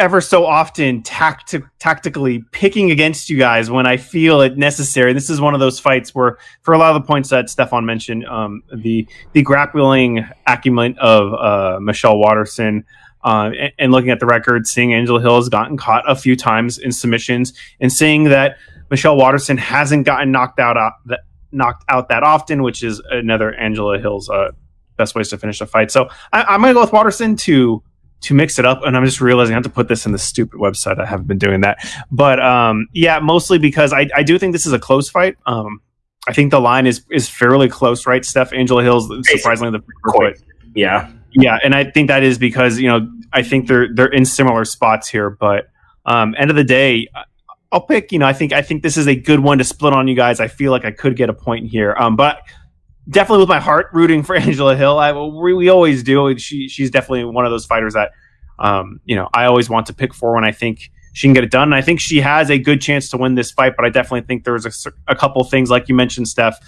ever so often tacti- tactically picking against you guys when I feel it necessary. This is one of those fights where, for a lot of the points that Stefan mentioned, um, the the grappling acumen of uh, Michelle Waterson, uh, and, and looking at the record, seeing Angela Hill has gotten caught a few times in submissions, and seeing that Michelle Waterson hasn't gotten knocked out uh, that knocked out that often, which is another Angela Hill's uh, best ways to finish a fight. So I, I'm going to go with Waterson to to mix it up, and I'm just realizing I have to put this in the stupid website. I haven't been doing that, but um, yeah, mostly because I, I do think this is a close fight. Um, I think the line is is fairly close, right? Steph Angela Hill's surprisingly the Coin. Yeah, yeah, and I think that is because you know I think they're they're in similar spots here, but um, end of the day, I'll pick. You know, I think I think this is a good one to split on you guys. I feel like I could get a point here, um, but definitely with my heart rooting for Angela Hill. I we, we always do. She she's definitely one of those fighters that um, you know I always want to pick for when I think she can get it done. And I think she has a good chance to win this fight, but I definitely think there's a, a couple things like you mentioned, Steph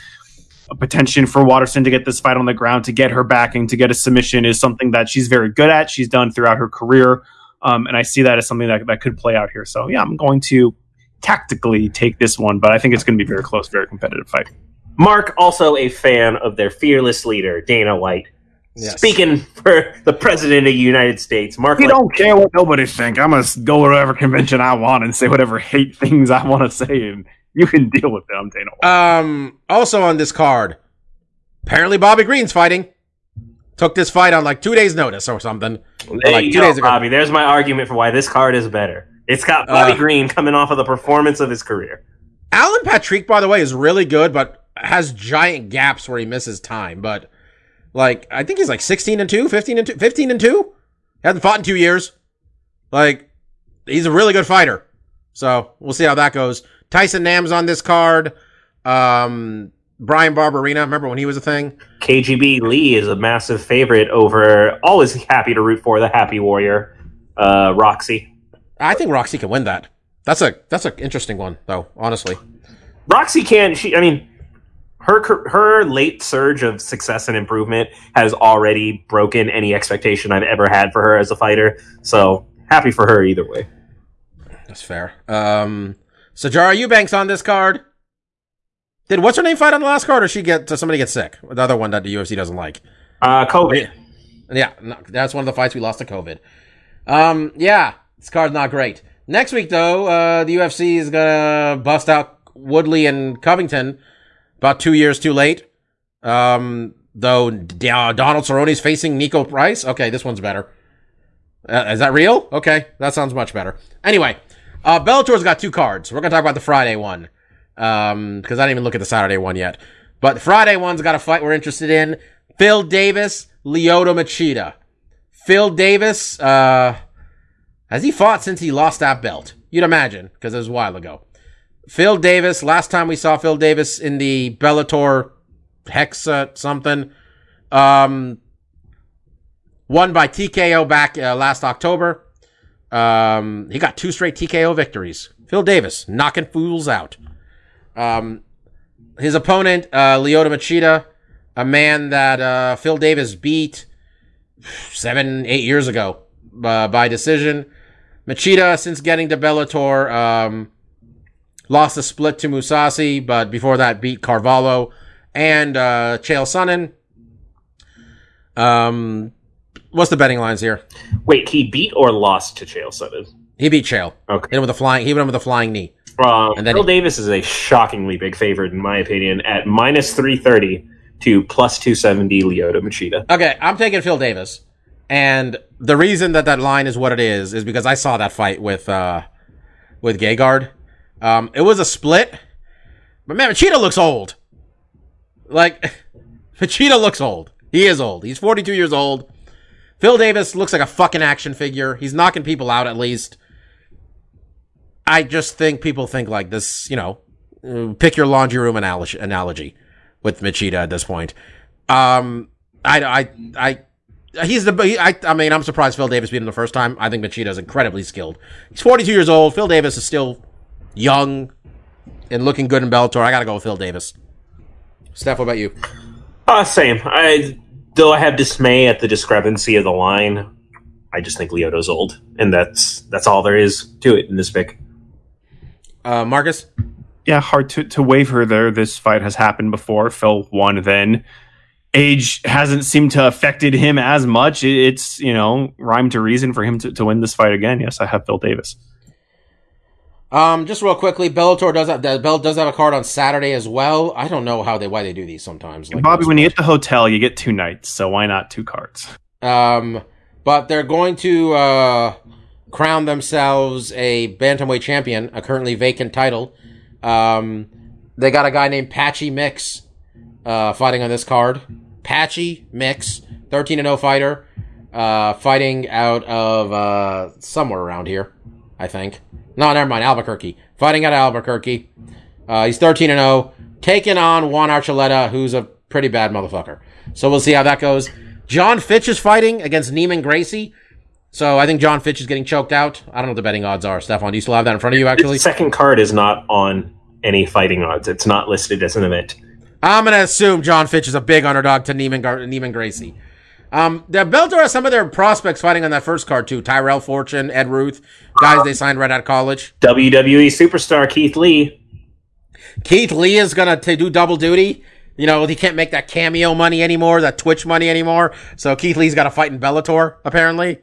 a potential for Waterson to get this fight on the ground, to get her backing, to get a submission is something that she's very good at. She's done throughout her career. Um, and I see that as something that, that could play out here. So, yeah, I'm going to tactically take this one, but I think it's going to be very close, very competitive fight. Mark, also a fan of their fearless leader, Dana White. Yes. Speaking for the president of the United States, Mark. We like- don't care what nobody think. I'm gonna go to whatever convention I want and say whatever hate things I want to say, and you can deal with them, Dana. White. Um, also on this card, apparently Bobby Green's fighting. Took this fight on like two days' notice or something. Or There like you two go, days ago. Bobby. There's my argument for why this card is better. It's got Bobby Uh, Green coming off of the performance of his career. Alan Patrick, by the way, is really good, but has giant gaps where he misses time. But like, I think he's like 16 and 2, 15 and 2, 15 and 2. Hasn't fought in two years. Like, he's a really good fighter. So we'll see how that goes. Tyson Nam's on this card. Um, Bryan Barberena, remember when he was a thing? KGB Lee is a massive favorite over. Always happy to root for the Happy Warrior, uh, Roxy. I think Roxy can win that. That's a that's an interesting one though, honestly. Roxy can. She. I mean, her her late surge of success and improvement has already broken any expectation I've ever had for her as a fighter. So happy for her either way. That's fair. Um, Sijara Eubanks on this card. Did what's her name fight on the last card, or she get somebody get sick? The other one that the UFC doesn't like. Uh, COVID. Yeah, no, that's one of the fights we lost to COVID. Um, yeah, this card's not great. Next week though, uh, the UFC is gonna bust out Woodley and Covington about two years too late. Um, though uh, Donald Cerrone's facing Niko Price. Okay, this one's better. Uh, is that real? Okay, that sounds much better. Anyway, uh, Bellator's got two cards. We're gonna talk about the Friday one. Um, cause I didn't even look at the Saturday one yet. But Friday one's got a fight we're interested in. Phil Davis, Lyoto Machida. Phil Davis, uh, has he fought since he lost that belt? You'd imagine, because it was a while ago. Phil Davis, last time we saw Phil Davis in the Bellator Hexa something, um, won by TKO back uh, last October. Um, he got two straight TKO victories. Phil Davis knocking fools out. Um, his opponent, uh, Lyoto Machida, a man that uh, Phil Davis beat seven, eight years ago uh, by decision. Machida, since getting to Bellator, um, lost a split to Mousasi, but before that beat Carvalho and uh, Chael Sonnen. Um, what's the betting lines here? Wait, he beat or lost to Chael Sonnen? He beat Chael. Okay. Hit him with a flying. He hit him with a flying knee. Um, And then Phil he- Davis is a shockingly big favorite in my opinion at minus three thirty to plus two seventy. Lyoto Machida. Okay, I'm taking Phil Davis, and the reason that that line is what it is is because I saw that fight with uh with Gegard. Um, it was a split, but man, Machida looks old. Like, Machida looks old. He is old. He's 42 years old. Phil Davis looks like a fucking action figure. He's knocking people out at least. I just think people think like this, you know, pick your laundry room analogy, with Machida at this point. Um, I, I, I, he's the, he- I, I mean, I'm surprised Phil Davis beat him the first time. I think Machida is incredibly skilled. He's 42 years old. Phil Davis is still young and looking good in Bellator. I gotta go with Phil Davis. Steph, what about you? Uh, same. I though I have dismay at the discrepancy of the line. I just think Lyoto's old, and that's that's all there is to it in this pick. Uh, Marcus? yeah, hard to, to waver there. This fight has happened before. Phil won then. Age hasn't seemed to affected him as much. It's, you know, rhyme to reason for him to, to win this fight again. Yes, I have Phil Davis. Um, just real quickly, Bellator does have, Bell does have a card on Saturday as well. I don't know how they, why they do these sometimes. Like Bobby, when you get the hotel, you get two nights. So why not two cards? Um, but they're going to uh, crown themselves a bantamweight champion, a currently vacant title. Um, they got a guy named Patchy Mix uh, fighting on this card. Patchy Mix, thirteen and zero fighter, uh, fighting out of uh, somewhere around here, I think. No, never mind, Albuquerque. Fighting out of Albuquerque. Uh, he's thirteen and zero, taking on Juan Archuleta, who's a pretty bad motherfucker. So we'll see how that goes. John Fitch is fighting against Neiman Gracie. So I think John Fitch is getting choked out. I don't know what the betting odds are. Stefan, do you still have that in front of you, actually? The second card is not on any fighting odds. It's not listed as an event. I'm going to assume John Fitch is a big underdog to Neiman, Gar- Neiman Gracie. Um, the Bellator has some of their prospects fighting on that first card, too. Tyrell Fortune, Ed Ruth, guys they signed right out of college. WWE superstar Keith Lee. Keith Lee is gonna t- do double duty. You know, he can't make that cameo money anymore, that Twitch money anymore. So Keith Lee's got to fight in Bellator, apparently.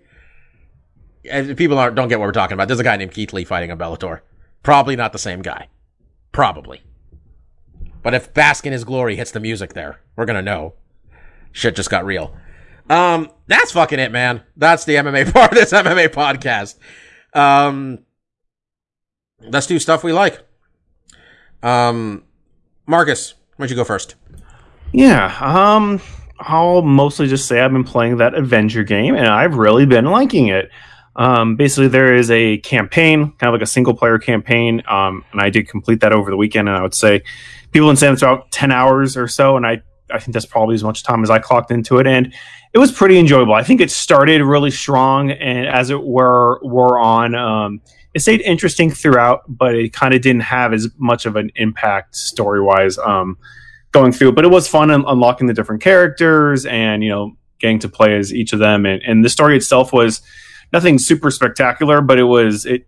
And people aren't, don't get what we're talking about. There's a guy named Keith Lee fighting in Bellator. Probably not the same guy. Probably. But if Bask in His Glory hits the music there, we're gonna know. Shit just got real. Um, that's fucking it, man. That's the MMA part of this MMA podcast. Um, let's do stuff we like. Um, Marcus, why don't you go first? Yeah, um, I'll mostly just say I've been playing that Avenger game, and I've really been liking it. Um, basically, there is a campaign, kind of like a single player campaign, um, and I did complete that over the weekend. And I would say people in say it's about ten hours or so, and I I think that's probably as much time as I clocked into it, and it was pretty enjoyable. I think it started really strong, and as it were were on, um, it stayed interesting throughout, but it kind of didn't have as much of an impact story wise. Um, going through. But it was fun un- unlocking the different characters and you know getting to play as each of them. And, and the story itself was nothing super spectacular, but it was it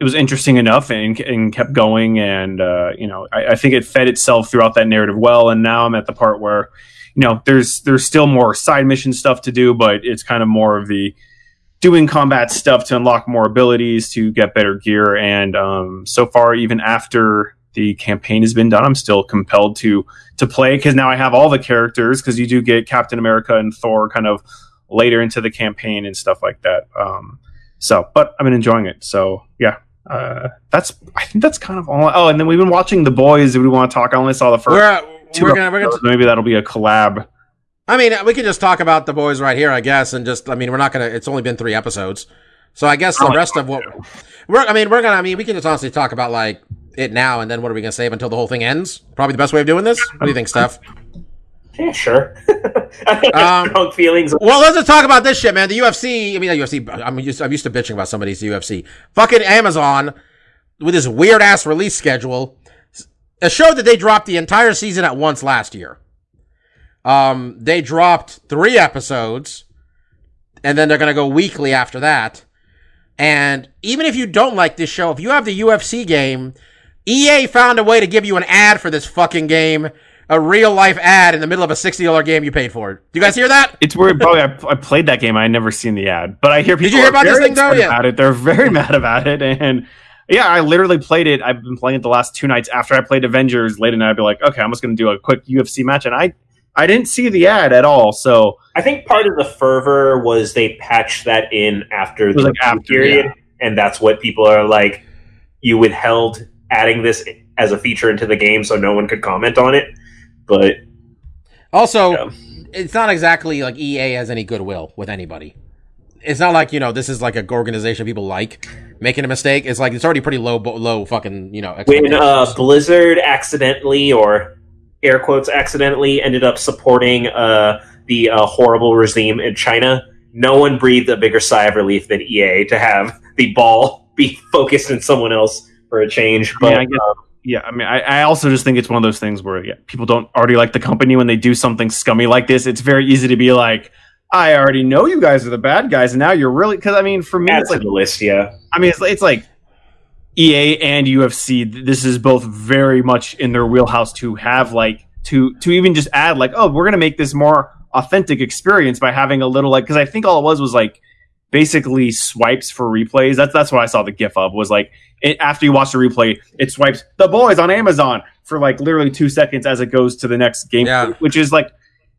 it was interesting enough and, and kept going. And uh, you know I, I think it fed itself throughout that narrative well. And now I'm at the part where you know there's there's still more side mission stuff to do, but it's kind of more of the doing combat stuff to unlock more abilities to get better gear and um, so far even after the campaign has been done i'm still compelled to to play because now i have all the characters because you do get captain america and thor kind of later into the campaign and stuff like that um, so but i've been enjoying it so yeah uh, that's i think that's kind of all oh and then we've been watching the boys if we want to talk i only saw the 1st We're, two we're gonna, we're gonna, maybe that'll be a collab I mean, we can just talk about the boys right here, I guess, and just, I mean, we're not gonna, it's only been three episodes. So I guess the Oh, rest of what, we're, I mean, we're gonna, I mean, we can just honestly talk about like it now, and then what are we gonna save until the whole thing ends? Probably the best way of doing this? What do you think, Steph? Yeah, sure. Um, strong feelings. Well, let's just talk about this shit, man. The UFC, I mean, the UFC, I'm used, I'm used to bitching about somebody's UFC. Fucking Amazon, with this weird ass release schedule, a show that they dropped the entire season at once last year. Um, they dropped three episodes, and then they're gonna go weekly after that. And even if you don't like this show, if you have the UFC game, EA found a way to give you an ad for this fucking game, a real life ad in the middle of a sixty dollar game you paid for. Do you guys hear that? It's weird. Probably I, I played that game. I never seen the ad, but I hear people. Did you hear about this very thing, though? upset Yeah. About it, they're very mad about it, and yeah, I literally played it. I've been playing it the last two nights after I played Avengers. Late at night, I'd be like, okay, I'm just going to do a quick UFC match, and I I didn't see the ad at all. So I think part of the fervor was they patched that in after the like after, period, yeah. and that's what people are like. You withheld adding this as a feature into the game, so no one could comment on it. But Also, Yeah. it's not exactly like EA has any goodwill with anybody. It's not like you know this is like a organization people like making a mistake. It's like it's already pretty low, low fucking you know. when uh. Blizzard accidentally, or air quotes accidentally, ended up supporting uh, the uh, horrible regime in China, no one breathed a bigger sigh of relief than EA to have the ball be focused in someone else for a change. But I guess- yeah, I mean, I, I also just think it's one of those things where yeah, people don't already like the company when they do something scummy like this. It's very easy to be like, I already know you guys are the bad guys, and now you're really because I mean, for me, add it's like the list, yeah. I mean, it's, it's like EA and UFC. This is both very much in their wheelhouse to have like to to even just add like, oh, we're gonna make this more authentic experience by having a little like because I think all it was was like basically swipes for replays. That's that's what I saw the GIF of was like it, after you watch the replay, it swipes the boys on Amazon for like literally two seconds as it goes to the next game, Yeah. which is like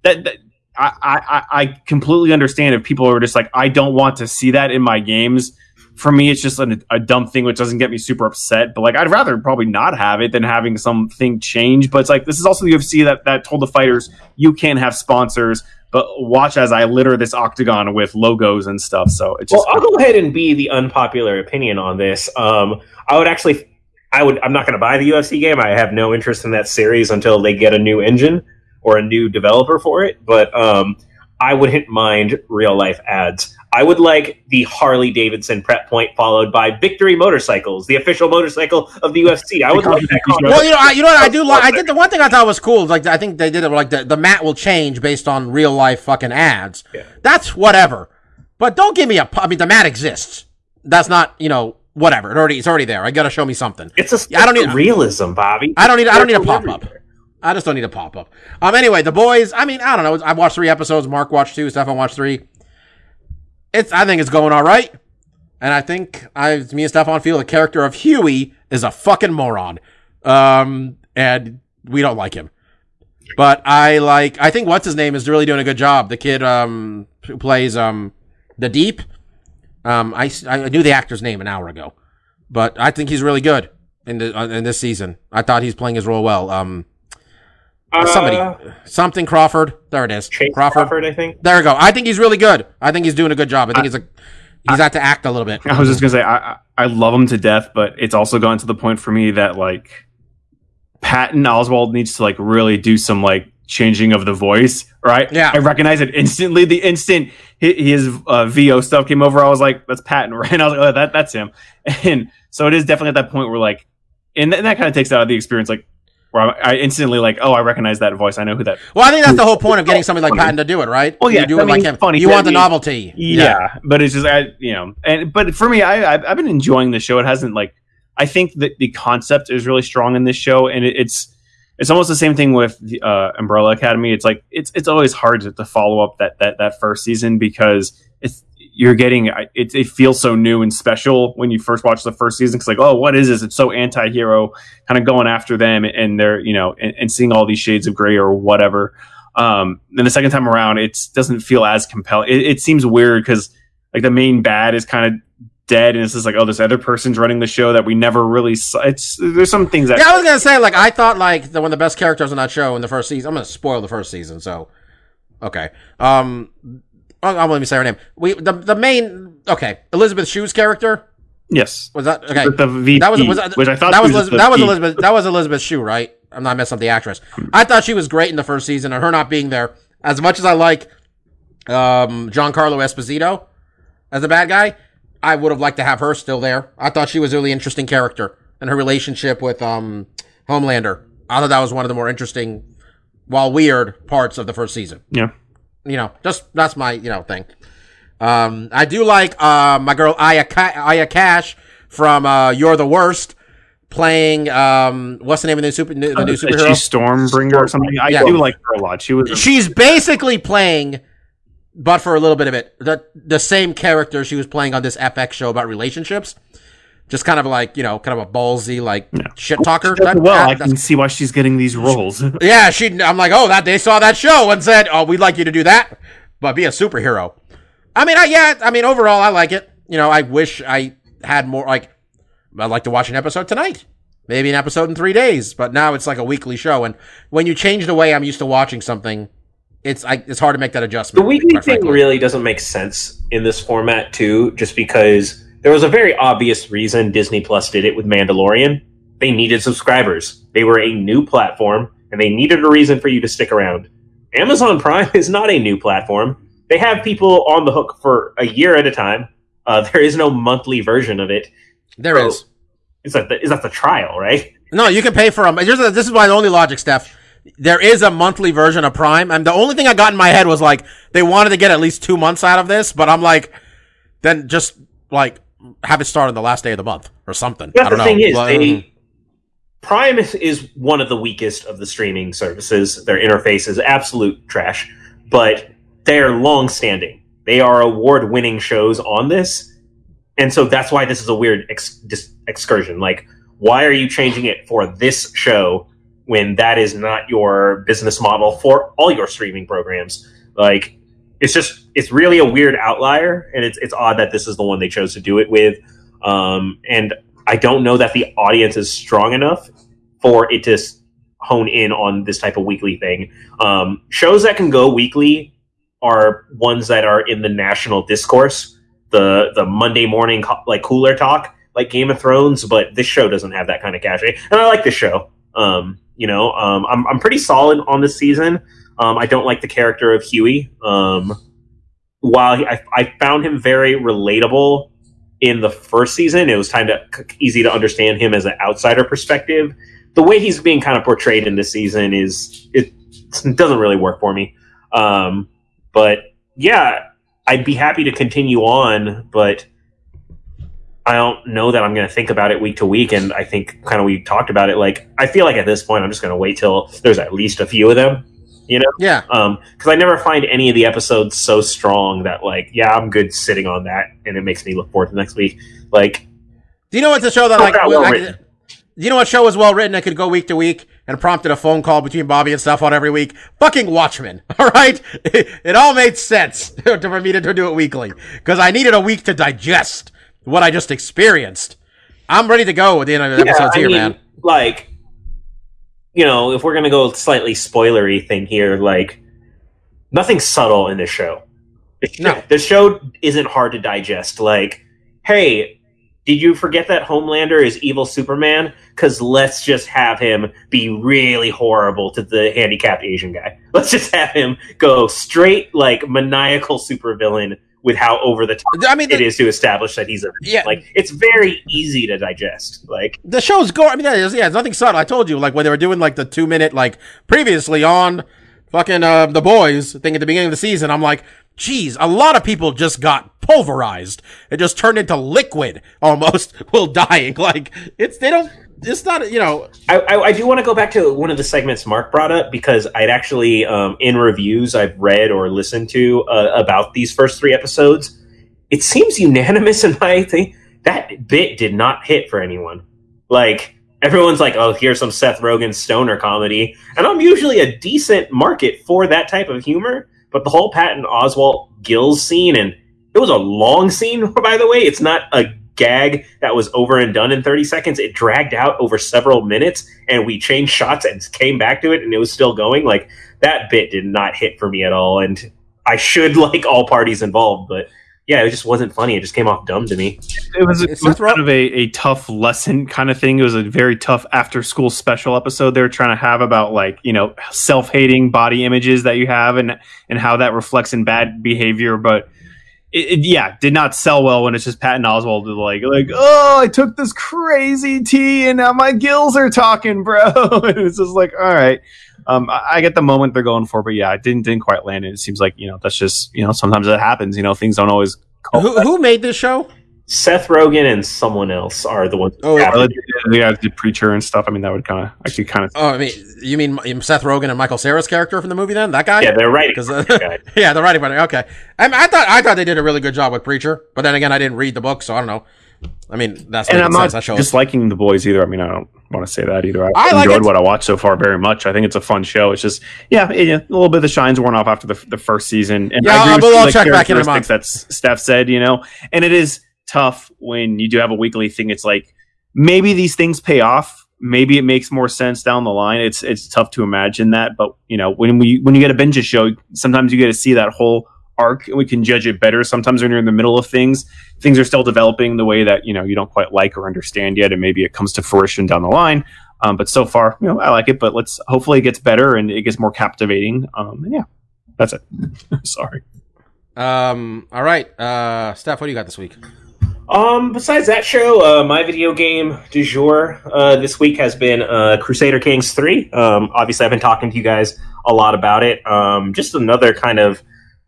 that. that I, I, I completely understand if people are just like I don't want to see that in my games. For me, it's just a, a dumb thing which doesn't get me super upset. But like, I'd rather probably not have it than having something change. But it's like this is also the UFC that that told the fighters you can't have sponsors, but watch as I litter this octagon with logos and stuff. So it's Well, I'll go ahead and be the unpopular opinion on this. Um, I would actually, I would, I'm not going to buy the UFC game. I have no interest in that series until they get a new engine or a new developer for it. But um, I wouldn't mind real life ads. I would like the Harley Davidson prep point followed by Victory Motorcycles, the official motorcycle of the UFC. I would like that. Well, you know, I, you know what I do like. I did the one thing I thought was cool. Is like I think they did it like the the mat will change based on real life fucking ads. Yeah. That's whatever. But don't give me a. I mean, the mat exists. That's not you know whatever. It already it's already there. I gotta show me something. It's a I don't need- realism, Bobby. I don't need I don't need a pop up. I just don't need a pop up. Um. Anyway, the boys. I mean, I don't know. I've watched three episodes. Mark watched two. Stefan watched three. It's. I think it's going all right. And I think I, me and Stefan feel the character of Huey is a fucking moron. Um. And we don't like him. But I like. I think what's his name is really doing a good job. The kid um who plays um the Deep. Um. I I knew the actor's name an hour ago, but I think he's really good in the uh, in this season. I thought he's playing his role well. Um. Somebody, Uh, something Crawford. There it is. Chace Crawford. Crawford. I think. There we go. I think he's really good. I think he's doing a good job. I think he's a he's had to act a little bit. I was just gonna say I I I love him to death, but it's also gotten to the point for me that like Patton Oswalt needs to like really do some like changing of the voice. Right? Yeah. I recognize it instantly. The instant his uh, VO stuff came over, I was like, "That's Patton," right? And I was like, "Oh, that that's him." And so it is definitely at that point where like, and, th- and that kind of takes out of the experience, like. Where I I instantly like, oh, I recognize that voice. I know who that. Well, I think that's the whole point of getting somebody like Patton to do it, right? Well, yeah, you do I it like mean, him. funny you want the novelty. Yeah, but it's just I, you know, and but for me, I I've, I've been enjoying the show. It hasn't like I think that the concept is really strong in this show, and it, it's it's almost the same thing with the, uh, Umbrella Academy. It's like it's it's always hard to, to follow up that that that first season because it's you're getting it, it feels so new and special when you first watch the first season. It's like, oh, what is this? It's so anti-hero, kind of going after them, and they're you know, and, and seeing all these shades of gray or whatever. Um, then the second time around, it doesn't feel as compelling. It, it seems weird because like the main bad is kind of dead, and it's just like, oh, this other person's running the show that we never really saw. It's there's some things that Yeah, I was gonna say like I thought like the one of the best characters on that show in the first season. I'm gonna spoil the first season, so okay. Um, I'll, I'll let me say her name. We the the main okay Elizabeth Shue's character yes, was that okay? the VP, that was, was that, which I thought that was Elizabeth, that was Elizabeth that was Elizabeth Shue, right? I'm not messing up the actress. I thought she was great in the first season, and her not being there. As much as I like um, Giancarlo Esposito as the bad guy, I would have liked to have her still there. I thought she was a really interesting character, and her relationship with um, Homelander. I thought that was one of the more interesting, while weird, parts of the first season Yeah, you know, just that's my you know thing. Um, I do like uh my girl Aya Ka- Aya Cash from uh You're the Worst playing um what's the name of the super the new Is superhero? she Stormbringer or something? I Yeah. do like her a lot. She was She's basically playing, but for a little bit of it, the the same character she was playing on this FX show about relationships. Just kind of like you know, kind of a ballsy like shit talker. does That- well. that- ah, I that's- can see why she's getting these roles. Yeah, she. I'm like, oh, that they saw that show and said, oh, we'd like you to do that, but be a superhero. I mean, I yeah, I mean, overall, I like it. You know, I wish I had more. Like, I'd like to watch an episode tonight, maybe an episode in three days. But now it's like a weekly show, and when you change the way I'm used to watching something, it's I, it's hard to make that adjustment. The weekly thing frankly. really doesn't make sense in this format too, just because there was a very obvious reason Disney Plus did it with Mandalorian. They needed subscribers. They were a new platform, and they needed a reason for you to stick around. Amazon Prime is not a new platform. They have people on the hook for a year at a time. Uh, there is no monthly version of it. There is. Is that the, is that the trial, right? No, you can pay for them. This is my only logic, Steph. There is a monthly version of Prime, and the only thing I got in my head was like they wanted to get at least two months out of this, but I'm like, then just like have it start on the last day of the month or something. But I the don't thing know. is, Well, they mm-hmm. Prime is, is one of the weakest of the streaming services. Their interface is absolute trash, but they're long-standing. They are award-winning shows on this, and so that's why this is a weird ex- dis- excursion. Like, why are you changing it for this show when that is not your business model for all your streaming programs? Like, it's just it's really a weird outlier, and it's it's odd that this is the one they chose to do it with. Um, and I don't know that the audience is strong enough for it to hone in on this type of weekly thing. Um, shows that can go weekly are ones that are in the national discourse, the the Monday morning co- like cooler talk, like Game of Thrones. But this show doesn't have that kind of cachet, and I like this show. Um, you know, um, I'm I'm pretty solid on this season. Um, I don't like the character of Huey. Um, while he, I, I found him very relatable in the first season, it was kind of easy to understand him as an outsider perspective. The way he's being kind of portrayed in this season is it doesn't really work for me. Um, but yeah, I'd be happy to continue on, but I don't know that I'm going to think about it week to week. And I think kind of we talked about it. Like I feel like at this point, I'm just going to wait till there's at least a few of them. You know, Yeah. um, because I never find any of the episodes so strong that like, yeah, I'm good sitting on that, and it makes me look forward to next week. Like, Do you know what's a show that like? Well I- do you know what show was well written that could go week to week and prompted a phone call between Bobby and stuff on every week? Fucking Watchmen. All right, it, it all made sense to, for me to, to do it weekly because I needed a week to digest what I just experienced. I'm ready to go with the end of the episodes I here, mean, man. Like, you know, if we're gonna go slightly spoilery thing here, like, nothing subtle in this show. No. the show isn't hard to digest. Like, hey, did you forget that Homelander is evil Superman? Because let's just have him be really horrible to the handicapped Asian guy. Let's just have him go straight like maniacal supervillain with how over the top I mean, it the, is to establish that he's a Yeah. like it's very easy to digest. Like the show's go. I mean, yeah, it's, yeah, it's nothing subtle. I told you, like when they were doing like the two minute, like previously on fucking uh, the boys thing at the beginning of the season. I'm like, geez, a lot of people just got pulverized. It just turned into liquid almost while dying. Like it's they don't. It's not you know. I, I, I do want to go back to one of the segments Mark brought up because I'd actually, um, in reviews I've read or listened to uh, about these first three episodes, it seems unanimous in my thing that bit did not hit for anyone. Like everyone's like, "Oh, here's some Seth Rogen stoner comedy," and I'm usually a decent market for that type of humor. But the whole Patton Oswalt Gills scene, and it was a long scene, by the way. It's not a gag that was over and done in 30 seconds. It dragged out over several minutes, and we changed shots and came back to it, and it was still going. Like that bit did not hit for me at all, and I should like all parties involved, but yeah, it just wasn't funny. It just came off dumb to me. it was, it was kind of a, a tough lesson kind of thing. It was a very tough after school special episode they were trying to have about like, you know, self hating body images that you have and and how that reflects in bad behavior. But it, it, yeah, did not sell well when it's just Patton Oswalt like like, oh, I took this crazy tea and now my gills are talking, bro. and it's just like, all right. Um, I, I get the moment they're going for, but yeah, it didn't didn't quite land. It seems like you know that's just you know sometimes that happens. You know things don't always. Who, who made this show? Seth Rogen and someone else are the ones. Oh, Yeah, Yeah, yeah, the preacher and stuff. I mean, that would kind of, I could kind of. Oh, I mean, you mean Seth Rogen and Michael Cera's character from the movie? Then that guy? yeah, they're right. 'Cause, uh, yeah, the writing partner. Okay, I, mean, I thought I thought they did a really good job with Preacher, but then again, I didn't read the book, so I don't know. I mean, that's And I'm sense. not That shows. disliking the boys either. I mean, I don't want to say that either. I, I enjoyed it. what I watched so far very much. I think it's a fun show. It's just, yeah, it- a little bit of the shine's worn off after the, the first season. And Yeah, I agree I'll- with we'll all check back in a month. That Steph said, you know, and it is tough when you do have a weekly thing. It's like maybe these things pay off. Maybe it makes more sense down the line. It's it's tough to imagine that, but you know, when we when you get a binge show, sometimes you get to see that whole arc and we can judge it better. Sometimes when you're in the middle of things, things are still developing the way that you know you don't quite like or understand yet, and maybe it comes to fruition down the line. Um, but so far, you know, I like it. But let's hopefully it gets better and it gets more captivating. Um, and yeah, that's it. Sorry. Um. All right. Uh, Steph, what do you got this week? Um, besides that show, uh, my video game du jour uh, this week has been uh, Crusader Kings 3. Um, obviously, I've been talking to you guys a lot about it. Um, just another kind of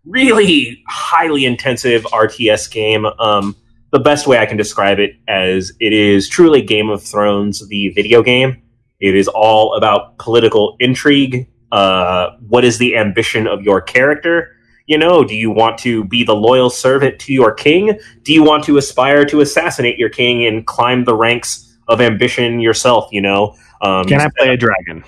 really highly intensive RTS game. Um, the best way I can describe it as it is truly Game of Thrones, the video game. It is all about political intrigue. Uh, what is the ambition of your character? You know, do you want to be the loyal servant to your king? do you want to aspire to assassinate your king and climb the ranks of ambition yourself? You know, um, Can I play a dragon?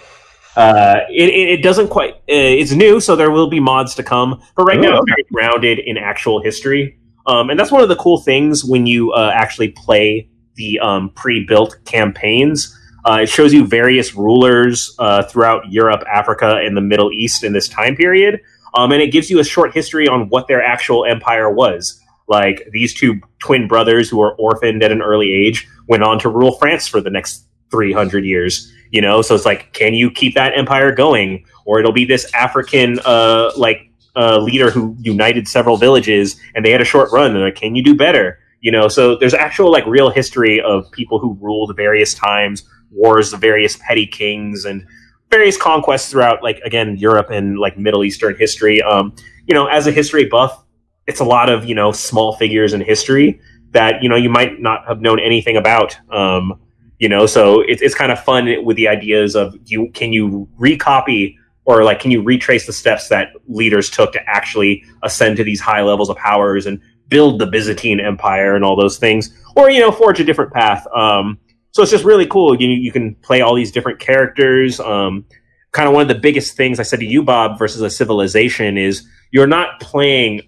uh, it, it, doesn't quite. Uh, it's new, so there will be mods to come. But right Oh, now, it's okay. very grounded in actual history, um, and that's one of the cool things when you uh, actually play the um, pre-built campaigns. Uh, it shows you various rulers uh, throughout Europe, Africa, and the Middle East in this time period, um, and it gives you a short history on what their actual empire was. Like these two twin brothers who were orphaned at an early age went on to rule France for the next 300 years you know? So it's like can you keep that empire going? Or it'll be this african uh like uh leader who united several villages and they had a short run and like can you do better? You know so there's actual like real history of people who ruled various times wars of various petty kings and various conquests throughout like again europe and like middle eastern history um you know as a history buff it's a lot of you know small figures in history that you know you might not have known anything about. Um, you know, so it's it's kind of fun with the ideas of you can you recopy or like can you retrace the steps that leaders took to actually ascend to these high levels of powers and build the Byzantine Empire and all those things, or you know forge a different path. Um, so it's just really cool. You you can play all these different characters. Um, kind of one of the biggest things I said to you, Bob, versus a civilization is you're not playing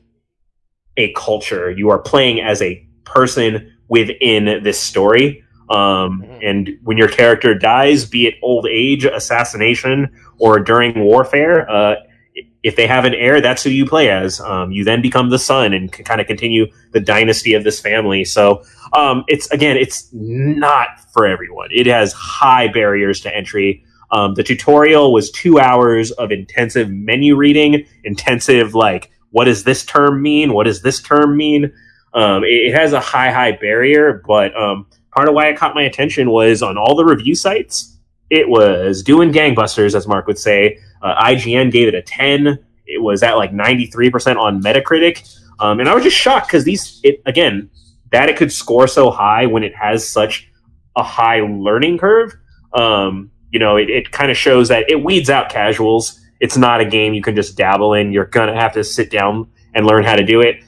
a culture. You are playing as a person within this story. Um, and when your character dies, be it old age, assassination, or during warfare, uh, if they have an heir, that's who you play as. Um, you then become the son and can kind of continue the dynasty of this family. So um, it's again, it's not for everyone. It has high barriers to entry. Um, the tutorial was two hours of intensive menu reading, intensive like, what does this term mean? What does this term mean? Um, it, it, has a high, high barrier, but um, part of why it caught my attention was on all the review sites, it was doing gangbusters, as Mark would say. Uh, IGN gave it a 10. It was at like 93% on Metacritic. Um, and I was just shocked because these, it, again, that it could score so high when it has such a high learning curve. Um, you know, it, it kind of shows that it weeds out casuals. It's not a game you can just dabble in. You're going to have to sit down and learn how to do it.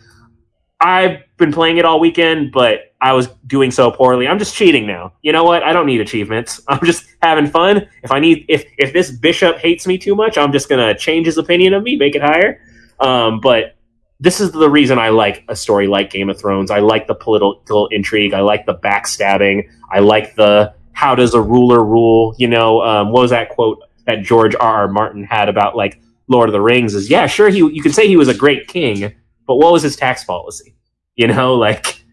I've been playing it all weekend, but I was doing so poorly. I'm just cheating now. You know what? I don't need achievements. I'm just having fun. If I need, if if this bishop hates me too much, I'm just gonna change his opinion of me, make it higher. Um, but this is the reason I like a story like Game of Thrones. I like the political intrigue. I like the backstabbing. I like the how does a ruler rule? You know, um, what was that quote that George R. R. Martin had about like Lord of the Rings? Is yeah, sure, he you can say he was a great king, but what was his tax policy? You know, like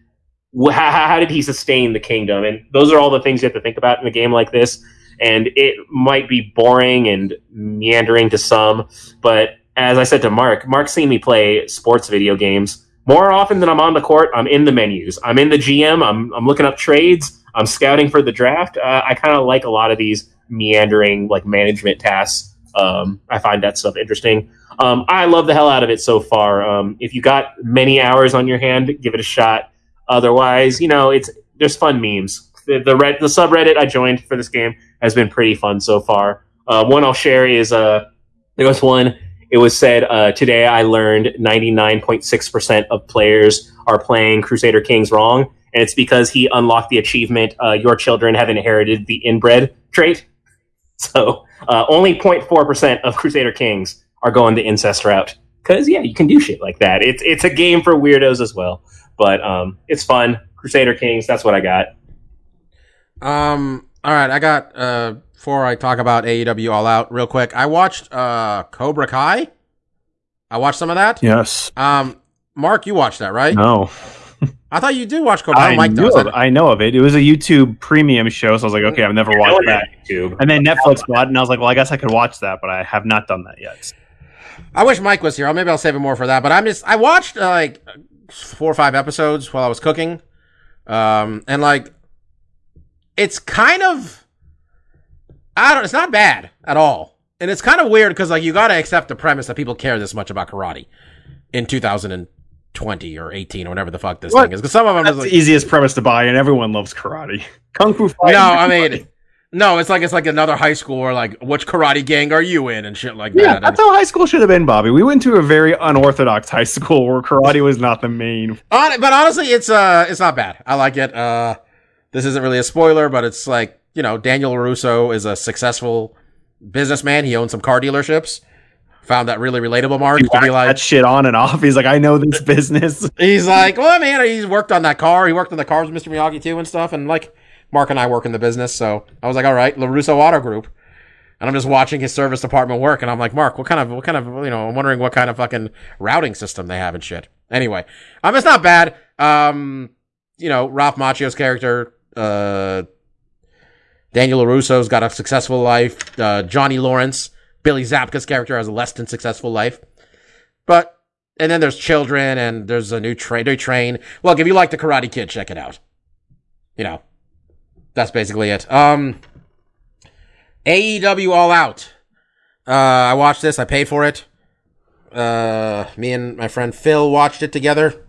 how, how did he sustain the kingdom? And those are all the things you have to think about in a game like this. And it might be boring and meandering to some, but as I said to Mark, Mark's seen me play sports video games more often than I'm on the court. I'm in the menus. I'm in the GM. I'm I'm looking up trades. I'm scouting for the draft. Uh, I kind of like a lot of these meandering like management tasks. Um, I find that stuff interesting. Um, I love the hell out of it so far. Um, if you got many hours on your hand, give it a shot. Otherwise, you know, it's there's fun memes. The the, red, the subreddit I joined for this game has been pretty fun so far. Uh, one I'll share is uh, there was one. It was said uh, today I learned 99.6% of players are playing Crusader Kings wrong, and it's because he unlocked the achievement. Uh, your children have inherited the inbred trait. So uh, only 0.4% of Crusader Kings are going the incest route. Because yeah, you can do shit like that. It's it's a game for weirdos as well. But um, it's fun. Crusader Kings. That's what I got. Um. All right, I got. Before I talk about AEW All Out, real quick, I watched uh Cobra Kai. I watched some of that. Yes. Um, Mark, you watched that, right? No. I thought you did watch Cobra. I, I Mike knew does. of, I know of it. It was a YouTube premium show, so I was like, okay, I've never watched that. YouTube. And then Netflix bought, it, and I was like, well, I guess I could watch that, but I have not done that yet. I wish Mike was here. Maybe I'll save it more for that. But I'm just I watched uh, like four or five episodes while I was cooking, um, and like it's kind of I don't. It's not bad at all, and it's kind of weird because like you got to accept the premise that people care this much about karate in 2020 or 18 or whatever the fuck this What? thing is. Because some of them That's is like, the easiest premise to buy, and everyone loves karate. Kung Fu fighting. no, I mean. No, it's like it's like another high school or like which karate gang are you in and shit like Yeah, that. that's how high school should have been, Bobby. We went to a very unorthodox high school where karate was not the main. Hon- but honestly, it's uh, it's not bad. I like it. Uh, this isn't really a spoiler, but it's like you know, Daniel Russo is a successful businessman. He owns some car dealerships. Found that really relatable, Mark, to be that shit on and off. He's like, I know this business. He's like, well, man, he's worked on that car. He worked on the cars with Mr. Miyagi too and stuff. And like, Mark and I work in the business, so I was like, all right, LaRusso Auto Group. And I'm just watching his service department work, and I'm like, Mark, what kind of, what kind of, you know, I'm wondering what kind of fucking routing system they have and shit. Anyway, um, it's not bad. Um, you know, Ralph Macchio's character, uh, Daniel LaRusso's got a successful life. Uh, Johnny Lawrence, Billy Zabka's character has a less than successful life. But, and then there's children, and there's a new train, new train. Look, if you like the Karate Kid, check it out. You know, that's basically it. Um, AEW All Out. Uh, I watched this. I paid for it. Uh, me and my friend Phil watched it together.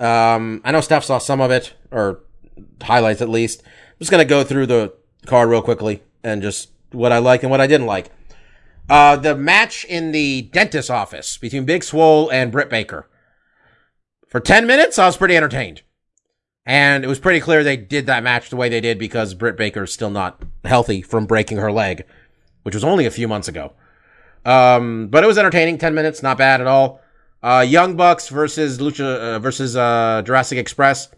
Um, I know Steph saw some of it, or highlights at least. I'm just gonna go through the card real quickly and just what I like and what I didn't like. Uh, the match in the dentist office between Big Swole and Britt Baker. For 10 minutes, I was pretty entertained. And it was pretty clear they did that match the way they did because Britt Baker is still not healthy from breaking her leg, which was only a few months ago. Um, but it was entertaining. 10 minutes, not bad at all. Uh, Young Bucks versus Lucha, uh, versus, uh, Jurassic Express.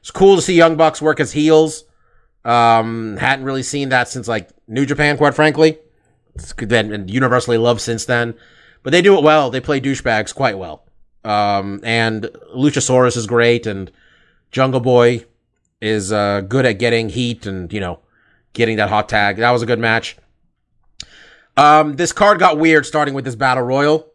It's cool to see Young Bucks work as heels. Um, hadn't really seen that since like New Japan, quite frankly. It's been universally loved since then. But they do it well. They play douchebags quite well. Um, and Luchasaurus is great and Jungle Boy is, uh, good at getting heat and, you know, getting that hot tag. That was a good match. Um, this card got weird starting with this battle royal.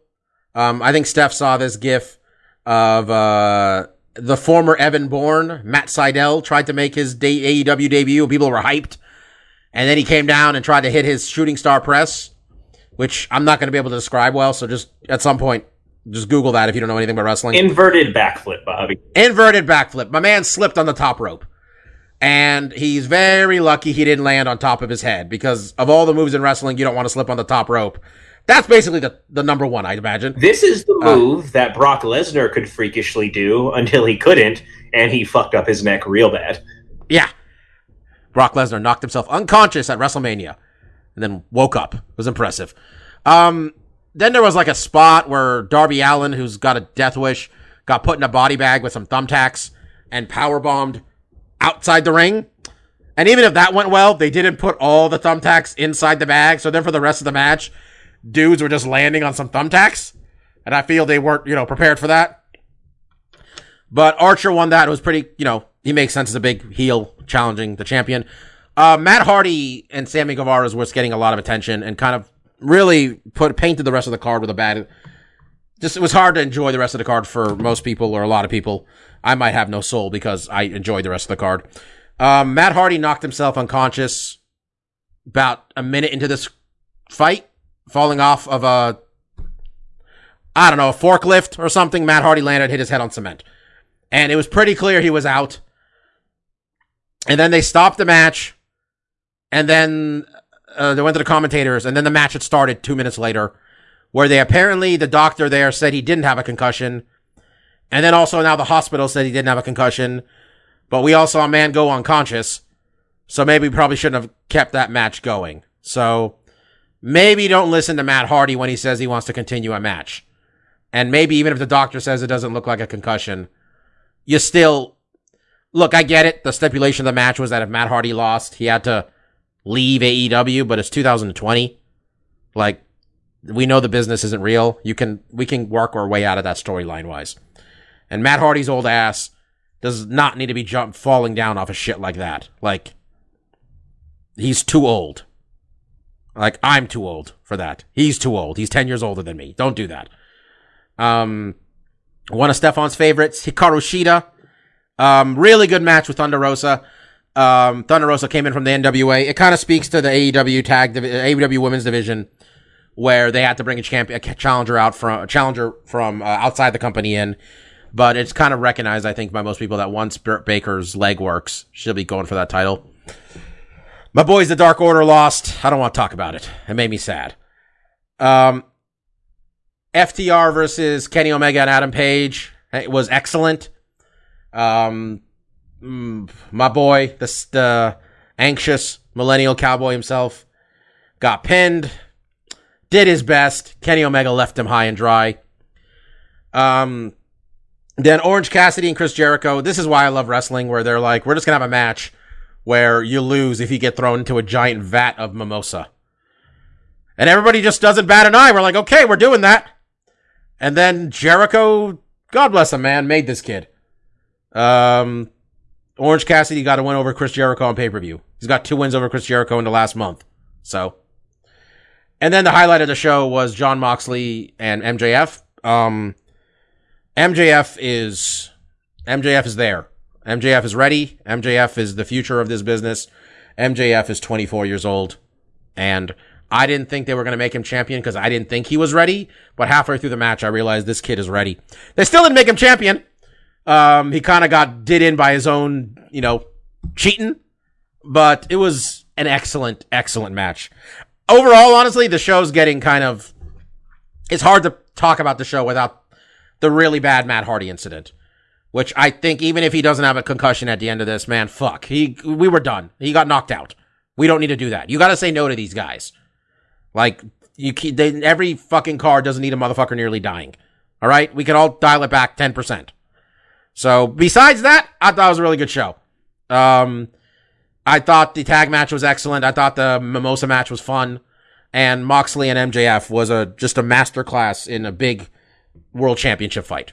Um, I think Steph saw this gif of, uh, the former Evan Bourne, Matt Sydal, tried to make his de- AEW debut and people were hyped. And then he came down and tried to hit his shooting star press, which I'm not going to be able to describe well. So just at some point, just Google that if you don't know anything about wrestling. Inverted backflip, Bobby. Inverted backflip. My man slipped on the top rope. And he's very lucky he didn't land on top of his head because of all the moves in wrestling, you don't want to slip on the top rope. That's basically the, the number one, I'd imagine. This is the Uh, move that Brock Lesnar could freakishly do until he couldn't, and he fucked up his neck real bad. Yeah. Brock Lesnar knocked himself unconscious at WrestleMania and then woke up. It was impressive. Um, then there was like a spot where Darby Allin, who's got a death wish, got put in a body bag with some thumbtacks and power bombed outside the ring. And even if that went well, they didn't put all the thumbtacks inside the bag. So then for the rest of the match, dudes were just landing on some thumbtacks. And I feel they weren't, you know, prepared for that. But Archer won that. It was pretty, you know, he makes sense as a big heel challenging the champion. Uh, Matt Hardy and Sammy Guevara was getting a lot of attention and kind of really put painted the rest of the card with a bad. Just it was hard to enjoy the rest of the card for most people or a lot of people. I might have no soul because I enjoyed the rest of the card. Um, Matt Hardy knocked himself unconscious about a minute into this fight, falling off of a I don't know a forklift or something. Matt Hardy landed, hit his head on cement, and it was pretty clear he was out. And then they stopped the match, and then uh, they went to the commentators, and then the match had started two minutes later, where they apparently the doctor there said he didn't have a concussion, and then also now the hospital said he didn't have a concussion, but we all saw a man go unconscious, so maybe we probably shouldn't have kept that match going. So maybe don't listen to Matt Hardy when he says he wants to continue a match, and maybe even if the doctor says it doesn't look like a concussion, you still look. I get it. The stipulation of the match was that if Matt Hardy lost, he had to leave AEW, but it's 2020. Like, we know the business isn't real. You can, we can work our way out of that storyline wise. And Matt Hardy's old ass does not need to be jump falling down off of shit like that. Like, he's too old. Like, I'm too old for that. He's too old. He's 10 years older than me. Don't do that. Um, one of Stefan's favorites, Hikaru Shida. Um, really good match with Thunder Rosa. Um, Thunder Rosa came in from the NWA. It kind of speaks to the AEW tag, divi- AEW women's division, where they had to bring a champion, a challenger out from, a challenger from uh, outside the company in. But it's kind of recognized, I think, by most people that once Baker's leg works, she'll be going for that title. My boys, the Dark Order lost. I don't want to talk about it. It made me sad. Um, FTR versus Kenny Omega and Adam Page. It was excellent. Um, mm, my boy, the, the anxious millennial cowboy himself, got pinned. Did his best. Kenny Omega left him high and dry. Um, then Orange Cassidy and Chris Jericho. This is why I love wrestling, where they're like, we're just gonna have a match where you lose if you get thrown into a giant vat of mimosa. And everybody just doesn't bat an eye. We're like, okay, we're doing that. And then Jericho, God bless him, man, made this kid. Um, Orange Cassidy got a win over Chris Jericho on pay per view. He's got two wins over Chris Jericho in the last month. So, and then the highlight of the show was John Moxley and MJF. Um, MJF is MJF is there. MJF is ready. MJF is the future of this business. MJF is 24 years old, and I didn't think they were going to make him champion because I didn't think he was ready. But halfway through the match, I realized this kid is ready. They still didn't make him champion. Um, he kind of got did in by his own, you know, cheating, but it was an excellent, excellent match. Overall, honestly, the show's getting kind of. It's hard to talk about the show without the really bad Matt Hardy incident, which I think even if he doesn't have a concussion at the end of this, man, fuck, he we were done. He got knocked out. We don't need to do that. You got to say no to these guys. Like you, ke- they, every fucking car doesn't need a motherfucker nearly dying. All right, we can all dial it back ten percent. So besides that, I thought it was a really good show. Um, I thought the tag match was excellent. I thought the mimosa match was fun, and Moxley and MJF was a just a masterclass in a big world championship fight.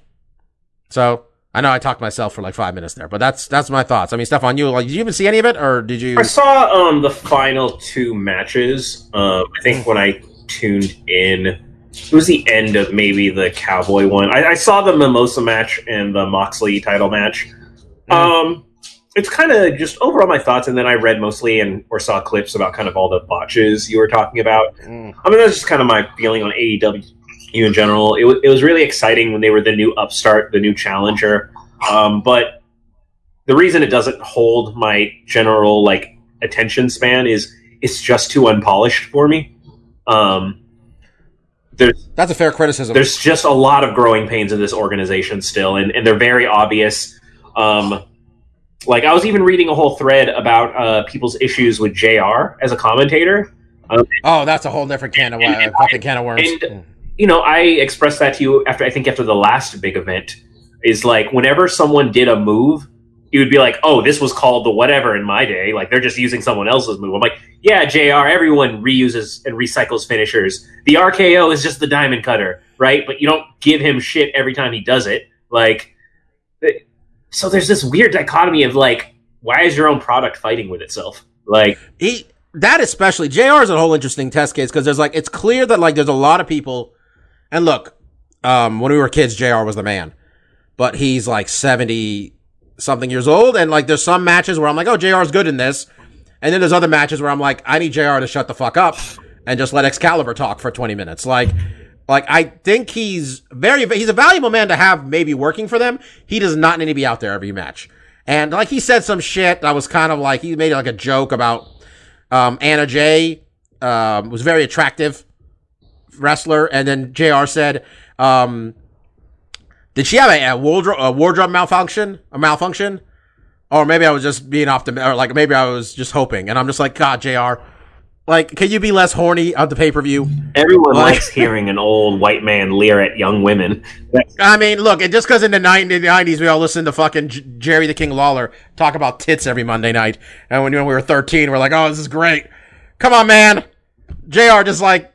So I know I talked myself for like five minutes there, but that's that's my thoughts. I mean, Stefan, you like, did you even see any of it, or did you? I saw um, the final two matches. Um, I think when I tuned in, it was the end of maybe the Cowboy one. I, I saw the Mimosa match and the Moxley title match. Um, it's kind of just overall my thoughts, and then I read mostly and or saw clips about kind of all the botches you were talking about. Mm. I mean, that's just kind of my feeling on AEW in general. It, wa- it was really exciting when they were the new upstart, the new challenger. Um, but the reason it doesn't hold my general like attention span is it's just too unpolished for me. Um, there's That's a fair criticism. there's just a lot of growing pains in this organization still, and, and they're very obvious. Um, like I was even reading a whole thread about uh, people's issues with Jr. as a commentator. Um, oh, that's a whole different can of And- uh, and fucking can of worms. and- you know, I expressed that to you after I think after the last big event is like whenever someone did a move, you would be like, "Oh, this was called the whatever in my day." Like they're just using someone else's move. I'm like, "Yeah, Jr. Everyone reuses and recycles finishers. The RKO is just the diamond cutter, right? But you don't give him shit every time he does it. Like, so there's this weird dichotomy of like, why is your own product fighting with itself? Like, he that especially Jr. is a whole interesting test case because there's like it's clear that like there's a lot of people, and look, um, when we were kids, Jr. was the man, but he's like seventy something years old, and like there's some matches where I'm like, oh, Jr. is good in this, and then there's other matches where I'm like, I need Jr. to shut the fuck up and just let Excalibur talk for 20 minutes, like. Like I think he's very he's a valuable man to have maybe working for them. He does not need to be out there every match. And like he said some shit that was kind of like he made like a joke about um, Anna Jay um, was very attractive wrestler, and then Jr. said, um, "Did she have a, a wardrobe a wardrobe malfunction? A malfunction? Or maybe I was just being optimistic, or like maybe I was just hoping." And I'm just like, "God, Jr. Like, can you be less horny on the pay per view?" everyone Like- likes hearing an old white man leer at young women. I mean, look, and just because in the 90s we all listened to fucking J- Jerry the King Lawler talk about tits every Monday night, and when, when we were 13, we're like, oh, this is great. Come on, man. JR, just like,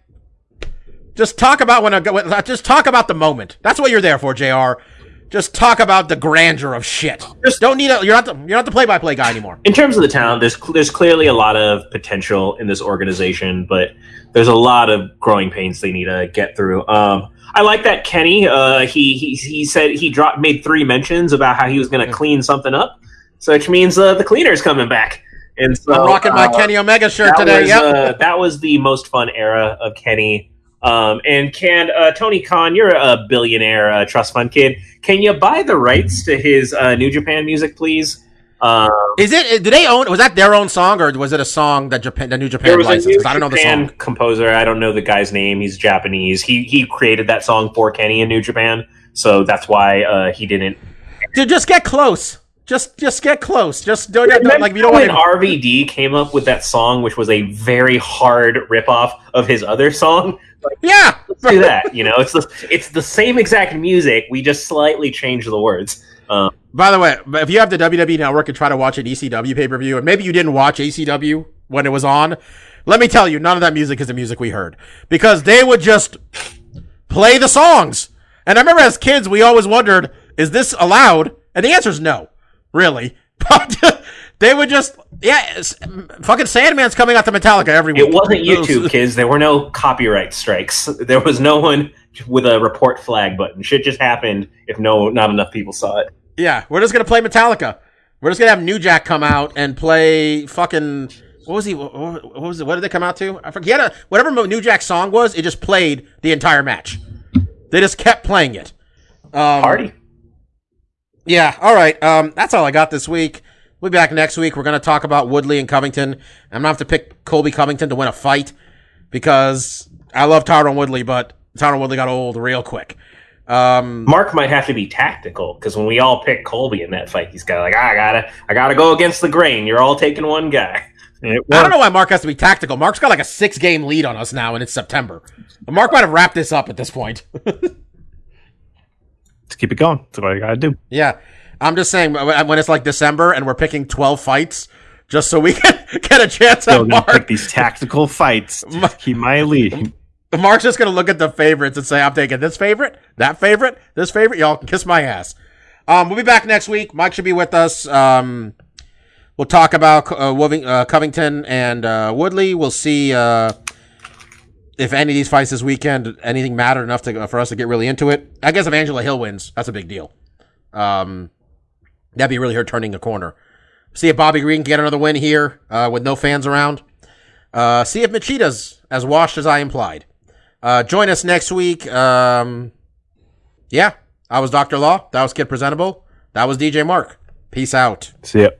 just talk about when a, just talk about the moment. That's what you're there for, JR. Just talk about the grandeur of shit. Just- Don't need a, you're not the, you're not the play by play guy anymore. in terms of the talent, there's there's clearly a lot of potential in this organization, but there's a lot of growing pains they need to get through. Um, I like that Kenny. Uh, he he he said he dropped made three mentions about how he was going to clean something up, so which means uh, the cleaner's coming back. And so, I'm rocking my uh, Kenny Omega shirt today. Was, Yep. uh, that was the most fun era of Kenny. Um, and can uh, Tony Khan, you're a billionaire uh, trust fund kid. Can you buy the rights to his uh, New Japan music, please? Um, Is it? Do they own? Was that their own song, or was it a song that Japan, the New Japan there was a licensed? New I don't know the Japan song. composer. I don't know the guy's name. He's Japanese. He he created that song for Kenny in New Japan, so that's why uh, he didn't. Dude, just get close. Just, just get close. Just don't, don't Remember like you don't want when to. RVD came up with that song, which was a very hard ripoff of his other song. Yeah, do that. You know, it's the it's the same exact music. We just slightly change the words. Um, By the way, if you have the WWE Network and try to watch an ECW pay per view, and maybe you didn't watch ECW when it was on, let me tell you, none of that music is the music we heard because they would just play the songs. And I remember as kids, we always wondered, is this allowed? And the answer is no, really. But they would just, yeah, fucking Sandman's coming out to Metallica every week. it wasn't YouTube, kids. There were no copyright strikes. There was no one with a report flag button. Shit just happened if no not enough people saw it. Yeah, we're just gonna play Metallica. We're just gonna have New Jack come out and play fucking. What was he? What was it? What did they come out to? I forget. A, whatever New Jack song was, it just played the entire match. They just kept playing it. Um, Party. Yeah. All right. Um, that's all I got this week. We'll be back next week. We're going to talk about Woodley and Covington. I'm going to have to pick Colby Covington to win a fight because I love Tyron Woodley, but Tyron Woodley got old real quick. Um, Mark might have to be tactical because when we all pick Colby in that fight, he's got like, "Ah, I gotta, I gotta go against the grain. You're all taking one guy. I don't know why Mark has to be tactical. Mark's got like a six game lead on us now, and it's September. But Mark might have wrapped this up at this point. Let's keep it going. That's what I gotta do. yeah. I'm just saying, when it's like December and we're picking 12 fights just so we can get a chance Still at gonna pick Mark, these tactical fights. to keep my lead. Mark's just to look at the favorites and say, I'm taking this favorite, that favorite, this favorite. Y'all can kiss my ass. Um, we'll be back next week. Mike should be with us. Um, we'll talk about uh, Woving, uh, Covington and uh, Woodley. We'll see uh, if any of these fights this weekend, anything mattered enough to, for us to get really into it. I guess if Angela Hill wins, that's a big deal. Um, that'd be really her turning a corner. See if Bobby Green can get another win here uh, with no fans around. Uh, see if Machida's as washed as I implied. Uh, join us next week. Um, yeah, I was Dr. Law. That was Kid Presentable. That was DJ Mark. Peace out. See ya.